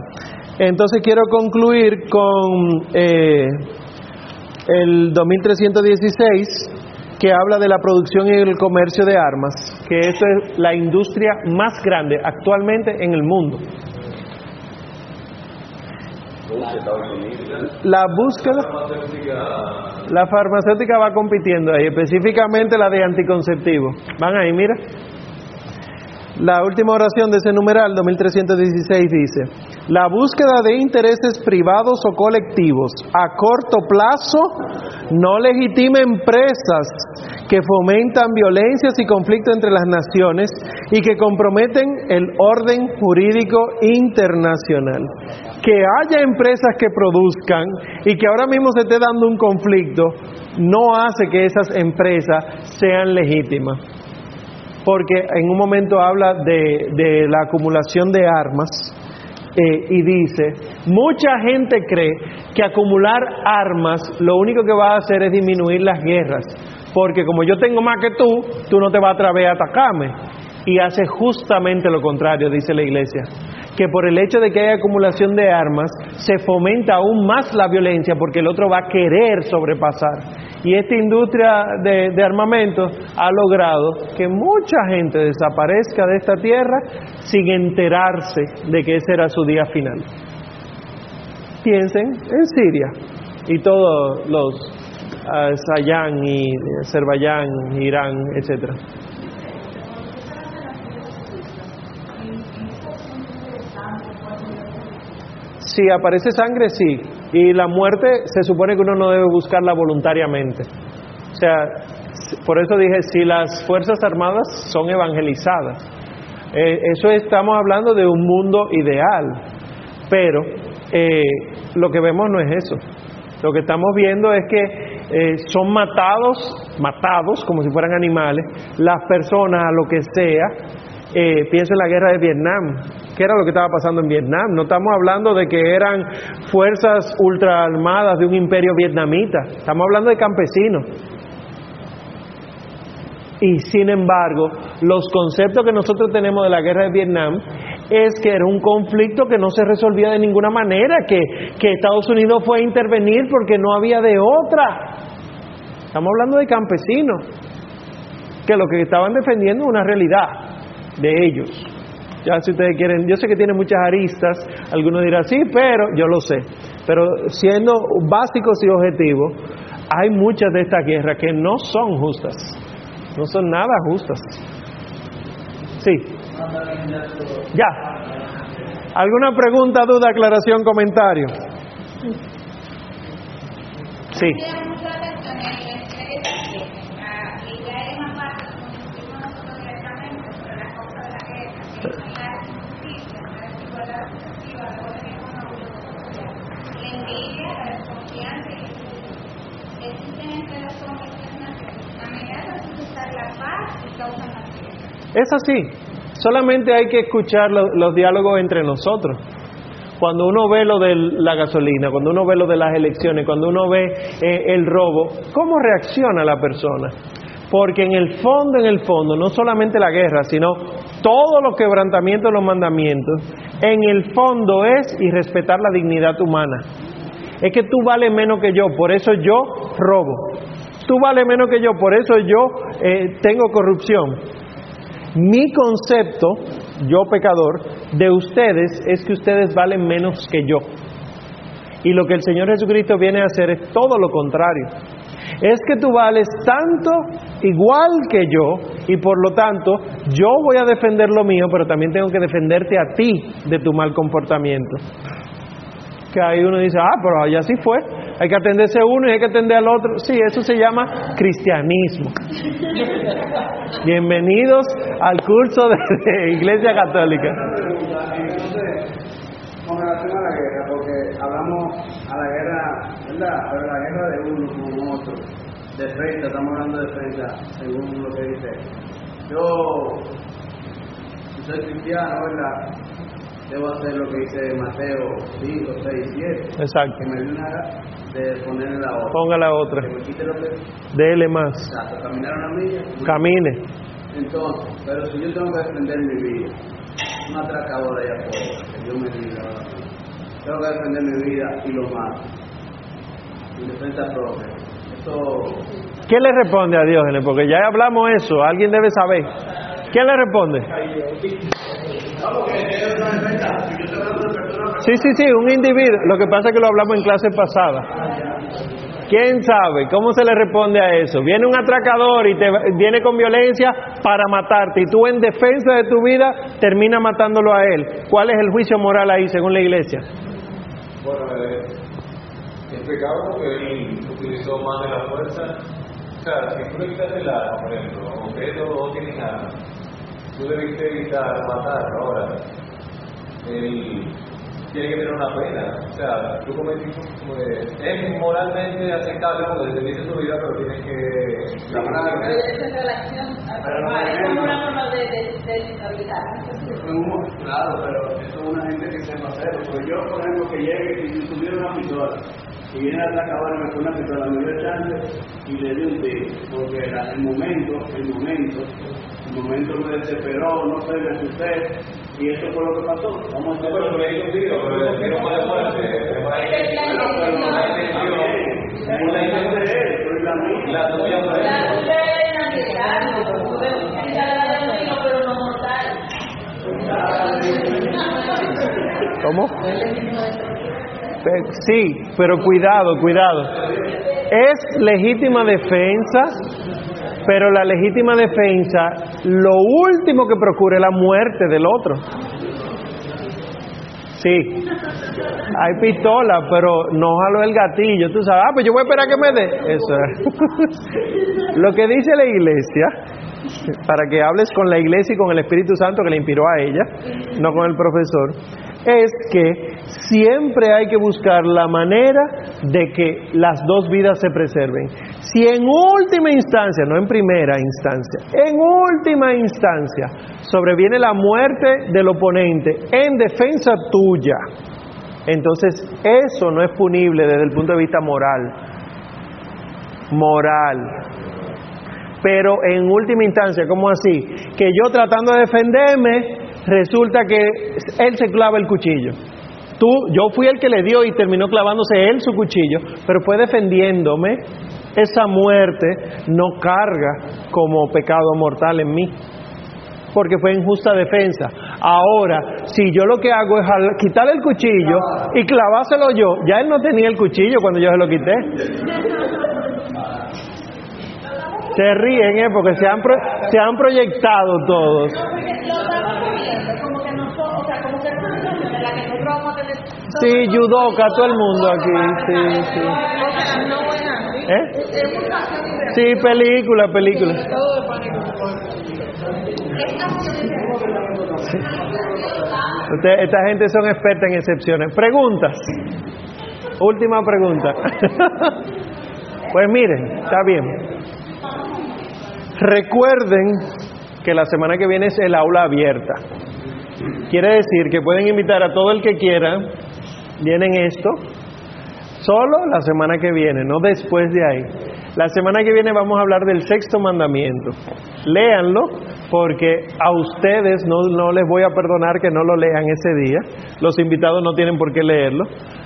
Entonces quiero concluir con eh, el 2316 que habla de la producción y el comercio de armas, que esto es la industria más grande actualmente en el mundo. La búsqueda, la farmacéutica va compitiendo ahí, específicamente la de anticonceptivos. Van ahí, mira. La última oración de ese numeral 2316 dice, la búsqueda de intereses privados o colectivos a corto plazo no legitima empresas que fomentan violencias y conflictos entre las naciones y que comprometen el orden jurídico internacional. Que haya empresas que produzcan y que ahora mismo se esté dando un conflicto no hace que esas empresas sean legítimas porque en un momento habla de, la acumulación de armas eh, y dice, mucha gente cree que acumular armas lo único que va a hacer es disminuir las guerras, porque como yo tengo más que tú, tú no te vas a atrever a atacarme. Y hace justamente lo contrario, dice la iglesia, que por el hecho de que hay acumulación de armas, se fomenta aún más la violencia porque el otro va a querer sobrepasar. Y esta industria de, de armamento ha logrado que mucha gente desaparezca de esta tierra sin enterarse de que ese era su día final. Piensen en Siria y todos los Sayán y Azerbaiyán, Irán, etcétera. Si aparece sangre, sí. Y la muerte se supone que uno no debe buscarla voluntariamente. O sea, por eso dije, si las Fuerzas Armadas son evangelizadas, eh, eso estamos hablando de un mundo ideal, pero eh, lo que vemos no es eso. Lo que estamos viendo es que eh, son matados, matados como si fueran animales, las personas a lo que sea. Eh, en la guerra de Vietnam. ¿Qué era lo que estaba pasando en Vietnam? No estamos hablando de que eran fuerzas ultraarmadas de un imperio vietnamita. Estamos hablando de campesinos. Y sin embargo, los conceptos que nosotros tenemos de la guerra de Vietnam es que era un conflicto que no se resolvía de ninguna manera, que, que Estados Unidos fue a intervenir porque no había de otra. Estamos hablando de campesinos, que lo que estaban defendiendo es una realidad. De ellos. Ya si ustedes quieren, yo sé que tiene muchas aristas, algunos dirán sí, pero yo lo sé. Pero siendo básicos y objetivos, hay muchas de estas guerras que no son justas, no son nada justas. Sí. Ya. ¿Alguna pregunta, duda, aclaración, comentario? Sí. Quiero mucho atención en el estrés, ah, y ya es una parte como discutimos nosotros directamente sobre las causas de la guerra, que es la injusticia, la desigualdad sucesiva, la orden económica, Es así. Solamente hay que escuchar lo- los diálogos entre nosotros. Cuando uno ve lo de la gasolina, cuando uno ve lo de las elecciones, cuando uno ve eh, el robo, ¿cómo reacciona la persona? Porque en el fondo, en el fondo, no solamente la guerra, sino todos los quebrantamientos de los mandamientos, en el fondo es irrespetar la dignidad humana. Es que tú vales menos que yo, por eso yo robo. Tú vales menos que yo, por eso yo eh, tengo corrupción. Mi concepto, yo pecador, de ustedes es que ustedes valen menos que yo. Y lo que el Señor Jesucristo viene a hacer es todo lo contrario. Es que tú vales tanto igual que yo y por lo tanto yo voy a defender lo mío, pero también tengo que defenderte a ti de tu mal comportamiento. Que ahí uno dice, ah, pero allá sí fue. Hay que atenderse uno y hay que atender al otro. Sí, eso se llama cristianismo. Bienvenidos al curso de, de Iglesia Católica. Entonces, con relación a la guerra, porque hablamos a la guerra, ¿verdad? Pero la guerra de uno con otro, defensa, estamos hablando de defensa, según lo que dice. Yo, soy cristiano, ¿verdad? Debo hacer lo que dice Mateo 5, 6, 7. Exacto. Que me dé una de ponerle la otra. Ponga la otra. Que me quite lo que. Dele más. Exacto, caminar una milla. Camine. Entonces, pero si yo tengo que defender mi vida, un atracador allá afuera, que Dios me diga, tengo que defender mi vida y lo mato, en defensa propia. Eso, ¿Qué le responde a Dios? Porque ya hablamos eso, alguien debe saber. ¿Quién le responde? Sí, sí, sí, un individuo. Lo que pasa es que lo hablamos en clase pasada. ¿Quién sabe? ¿Cómo se le responde a eso? Viene un atracador y te viene con violencia para matarte y tú en defensa de tu vida terminas matándolo a él. ¿Cuál es el juicio moral ahí según la iglesia? Bueno, eh, pecado porque él utilizó más de la fuerza. O sea, si tú le quitas el arma, por ejemplo, aunque no tienen arma, tú debiste evitar matar ahora. Él tiene que tener una pena. O sea, tú cometiste, como de- es moralmente aceptable porque defendiste tu vida, pero tienes que... La Pero esa es relación anormal, es como una forma de, de, claro, pero eso es una gente que sepa hacerlo. Porque yo, por ejemplo, que llegue y si tuviera una pistola, y viene el atracador y me pone una pistola, me dio chance y le di un tiro. Porque era el momento, el momento, momento me desesperó, no sé, me asusté, y eso fue lo que pasó. Vamos a pero pero la intención, la intención de él, pero es la mía. La tuya fue La tuya. ¿Cómo? Sí, pero cuidado, cuidado. Es legítima defensa, pero la legítima defensa lo último que procura es la muerte del otro. Sí, hay pistola, pero no jalo el gatillo. Tú sabes, ah, pues yo voy a esperar que me dé. Eso es. Lo que dice la iglesia, para que hables con la iglesia y con el Espíritu Santo que le inspiró a ella, no con el profesor, es que siempre hay que buscar la manera de que las dos vidas se preserven. Si en última instancia, no en primera instancia, en última instancia sobreviene la muerte del oponente en defensa tuya, entonces eso no es punible desde el punto de vista moral. Moral. Pero en última instancia, ¿cómo así? Que yo tratando de defenderme, resulta que él se clava el cuchillo. Tú, yo fui el que le dio y terminó clavándose él su cuchillo, pero fue defendiéndome. Esa muerte no carga como pecado mortal en mí. porque fue en justa defensa. Ahora, si yo lo que hago es quitarle el cuchillo y clavárselo yo, ya él no tenía el cuchillo cuando yo se lo quité. Se ríen, ¿eh? Porque se han, pro- se han proyectado todos. Sí, judoka, todo el mundo aquí, sí, sí. ¿Eh? Sí, película, película. Usted- esta gente son experta en excepciones. Preguntas. Última pregunta. pues miren, está bien. Recuerden que la semana que viene es el aula abierta. Quiere decir que pueden invitar a todo el que quiera. Vienen esto. Solo la semana que viene, no después de ahí. La semana que viene vamos a hablar del sexto mandamiento. Léanlo porque a ustedes no, no les voy a perdonar que no lo lean ese día. Los invitados no tienen por qué leerlo.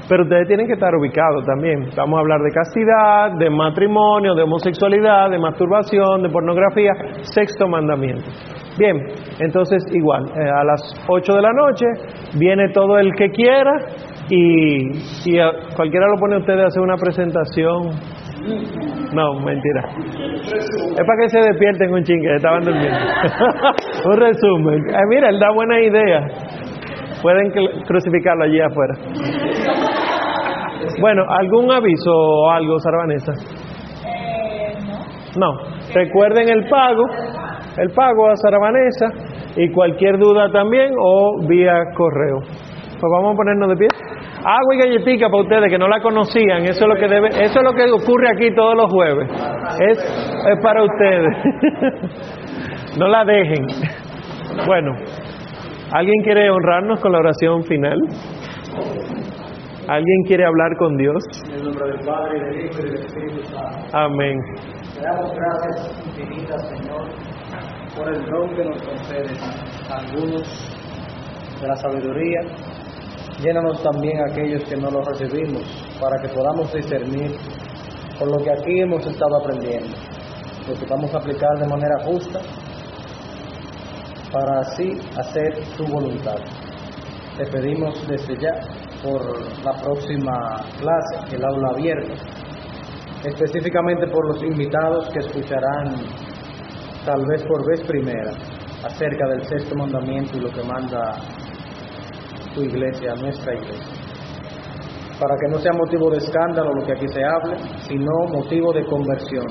Pero ustedes tienen que estar ubicados también. Vamos a hablar de castidad, de matrimonio, de homosexualidad, de masturbación, de pornografía. Sexto mandamiento. Bien, entonces igual, eh, a las 8 de la noche viene todo el que quiera y, y a- cualquiera lo pone a ustedes a hacer una presentación. No, mentira. Es para que se despierten un chingue, estaban durmiendo. un resumen. Eh, mira, él da buena idea. Pueden crucificarlo allí afuera. Bueno, ¿algún aviso o algo, Sara Vanessa? No. Recuerden el pago, el pago a Sara Vanessa y cualquier duda también o vía correo. Pues vamos a ponernos de pie. Agua y galletica para ustedes que no la conocían, eso es lo que debe, eso es lo que ocurre aquí todos los jueves. Es, es para ustedes. no la dejen. Bueno, ¿alguien quiere honrarnos con la oración final? ¿Alguien quiere hablar con Dios? En el nombre del Padre, del Hijo y del Espíritu Santo. Amén. Te damos gracias infinitas, Señor, por el don que nos concedes algunos de la sabiduría. Llénanos también a aquellos que no lo recibimos, para que podamos discernir con lo que aquí hemos estado aprendiendo, lo que vamos a aplicar de manera justa, para así hacer tu voluntad. Te pedimos desde ya por la próxima clase, el aula abierta, específicamente por los invitados que escucharán tal vez por vez primera acerca del sexto mandamiento y lo que manda tu iglesia, nuestra iglesia. Para que no sea motivo de escándalo lo que aquí se hable, sino motivo de conversión,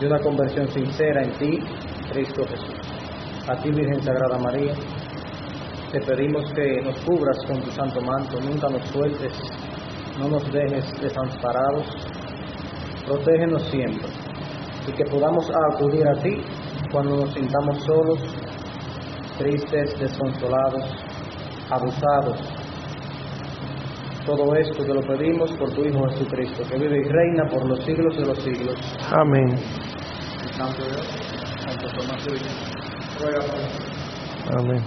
de una conversión sincera en ti, Cristo Jesús. A ti, Virgen Sagrada María, te pedimos que nos cubras con tu santo manto, nunca nos sueltes, no nos dejes desamparados, protégenos siempre y que podamos acudir a ti cuando nos sintamos solos, tristes, desconsolados, abusados. Todo esto te lo pedimos por tu Hijo Jesucristo, que vive y reina por los siglos de los siglos. Amén. Santo Dios, Santo Tomás de Aquino, ruega por nosotros. Amén.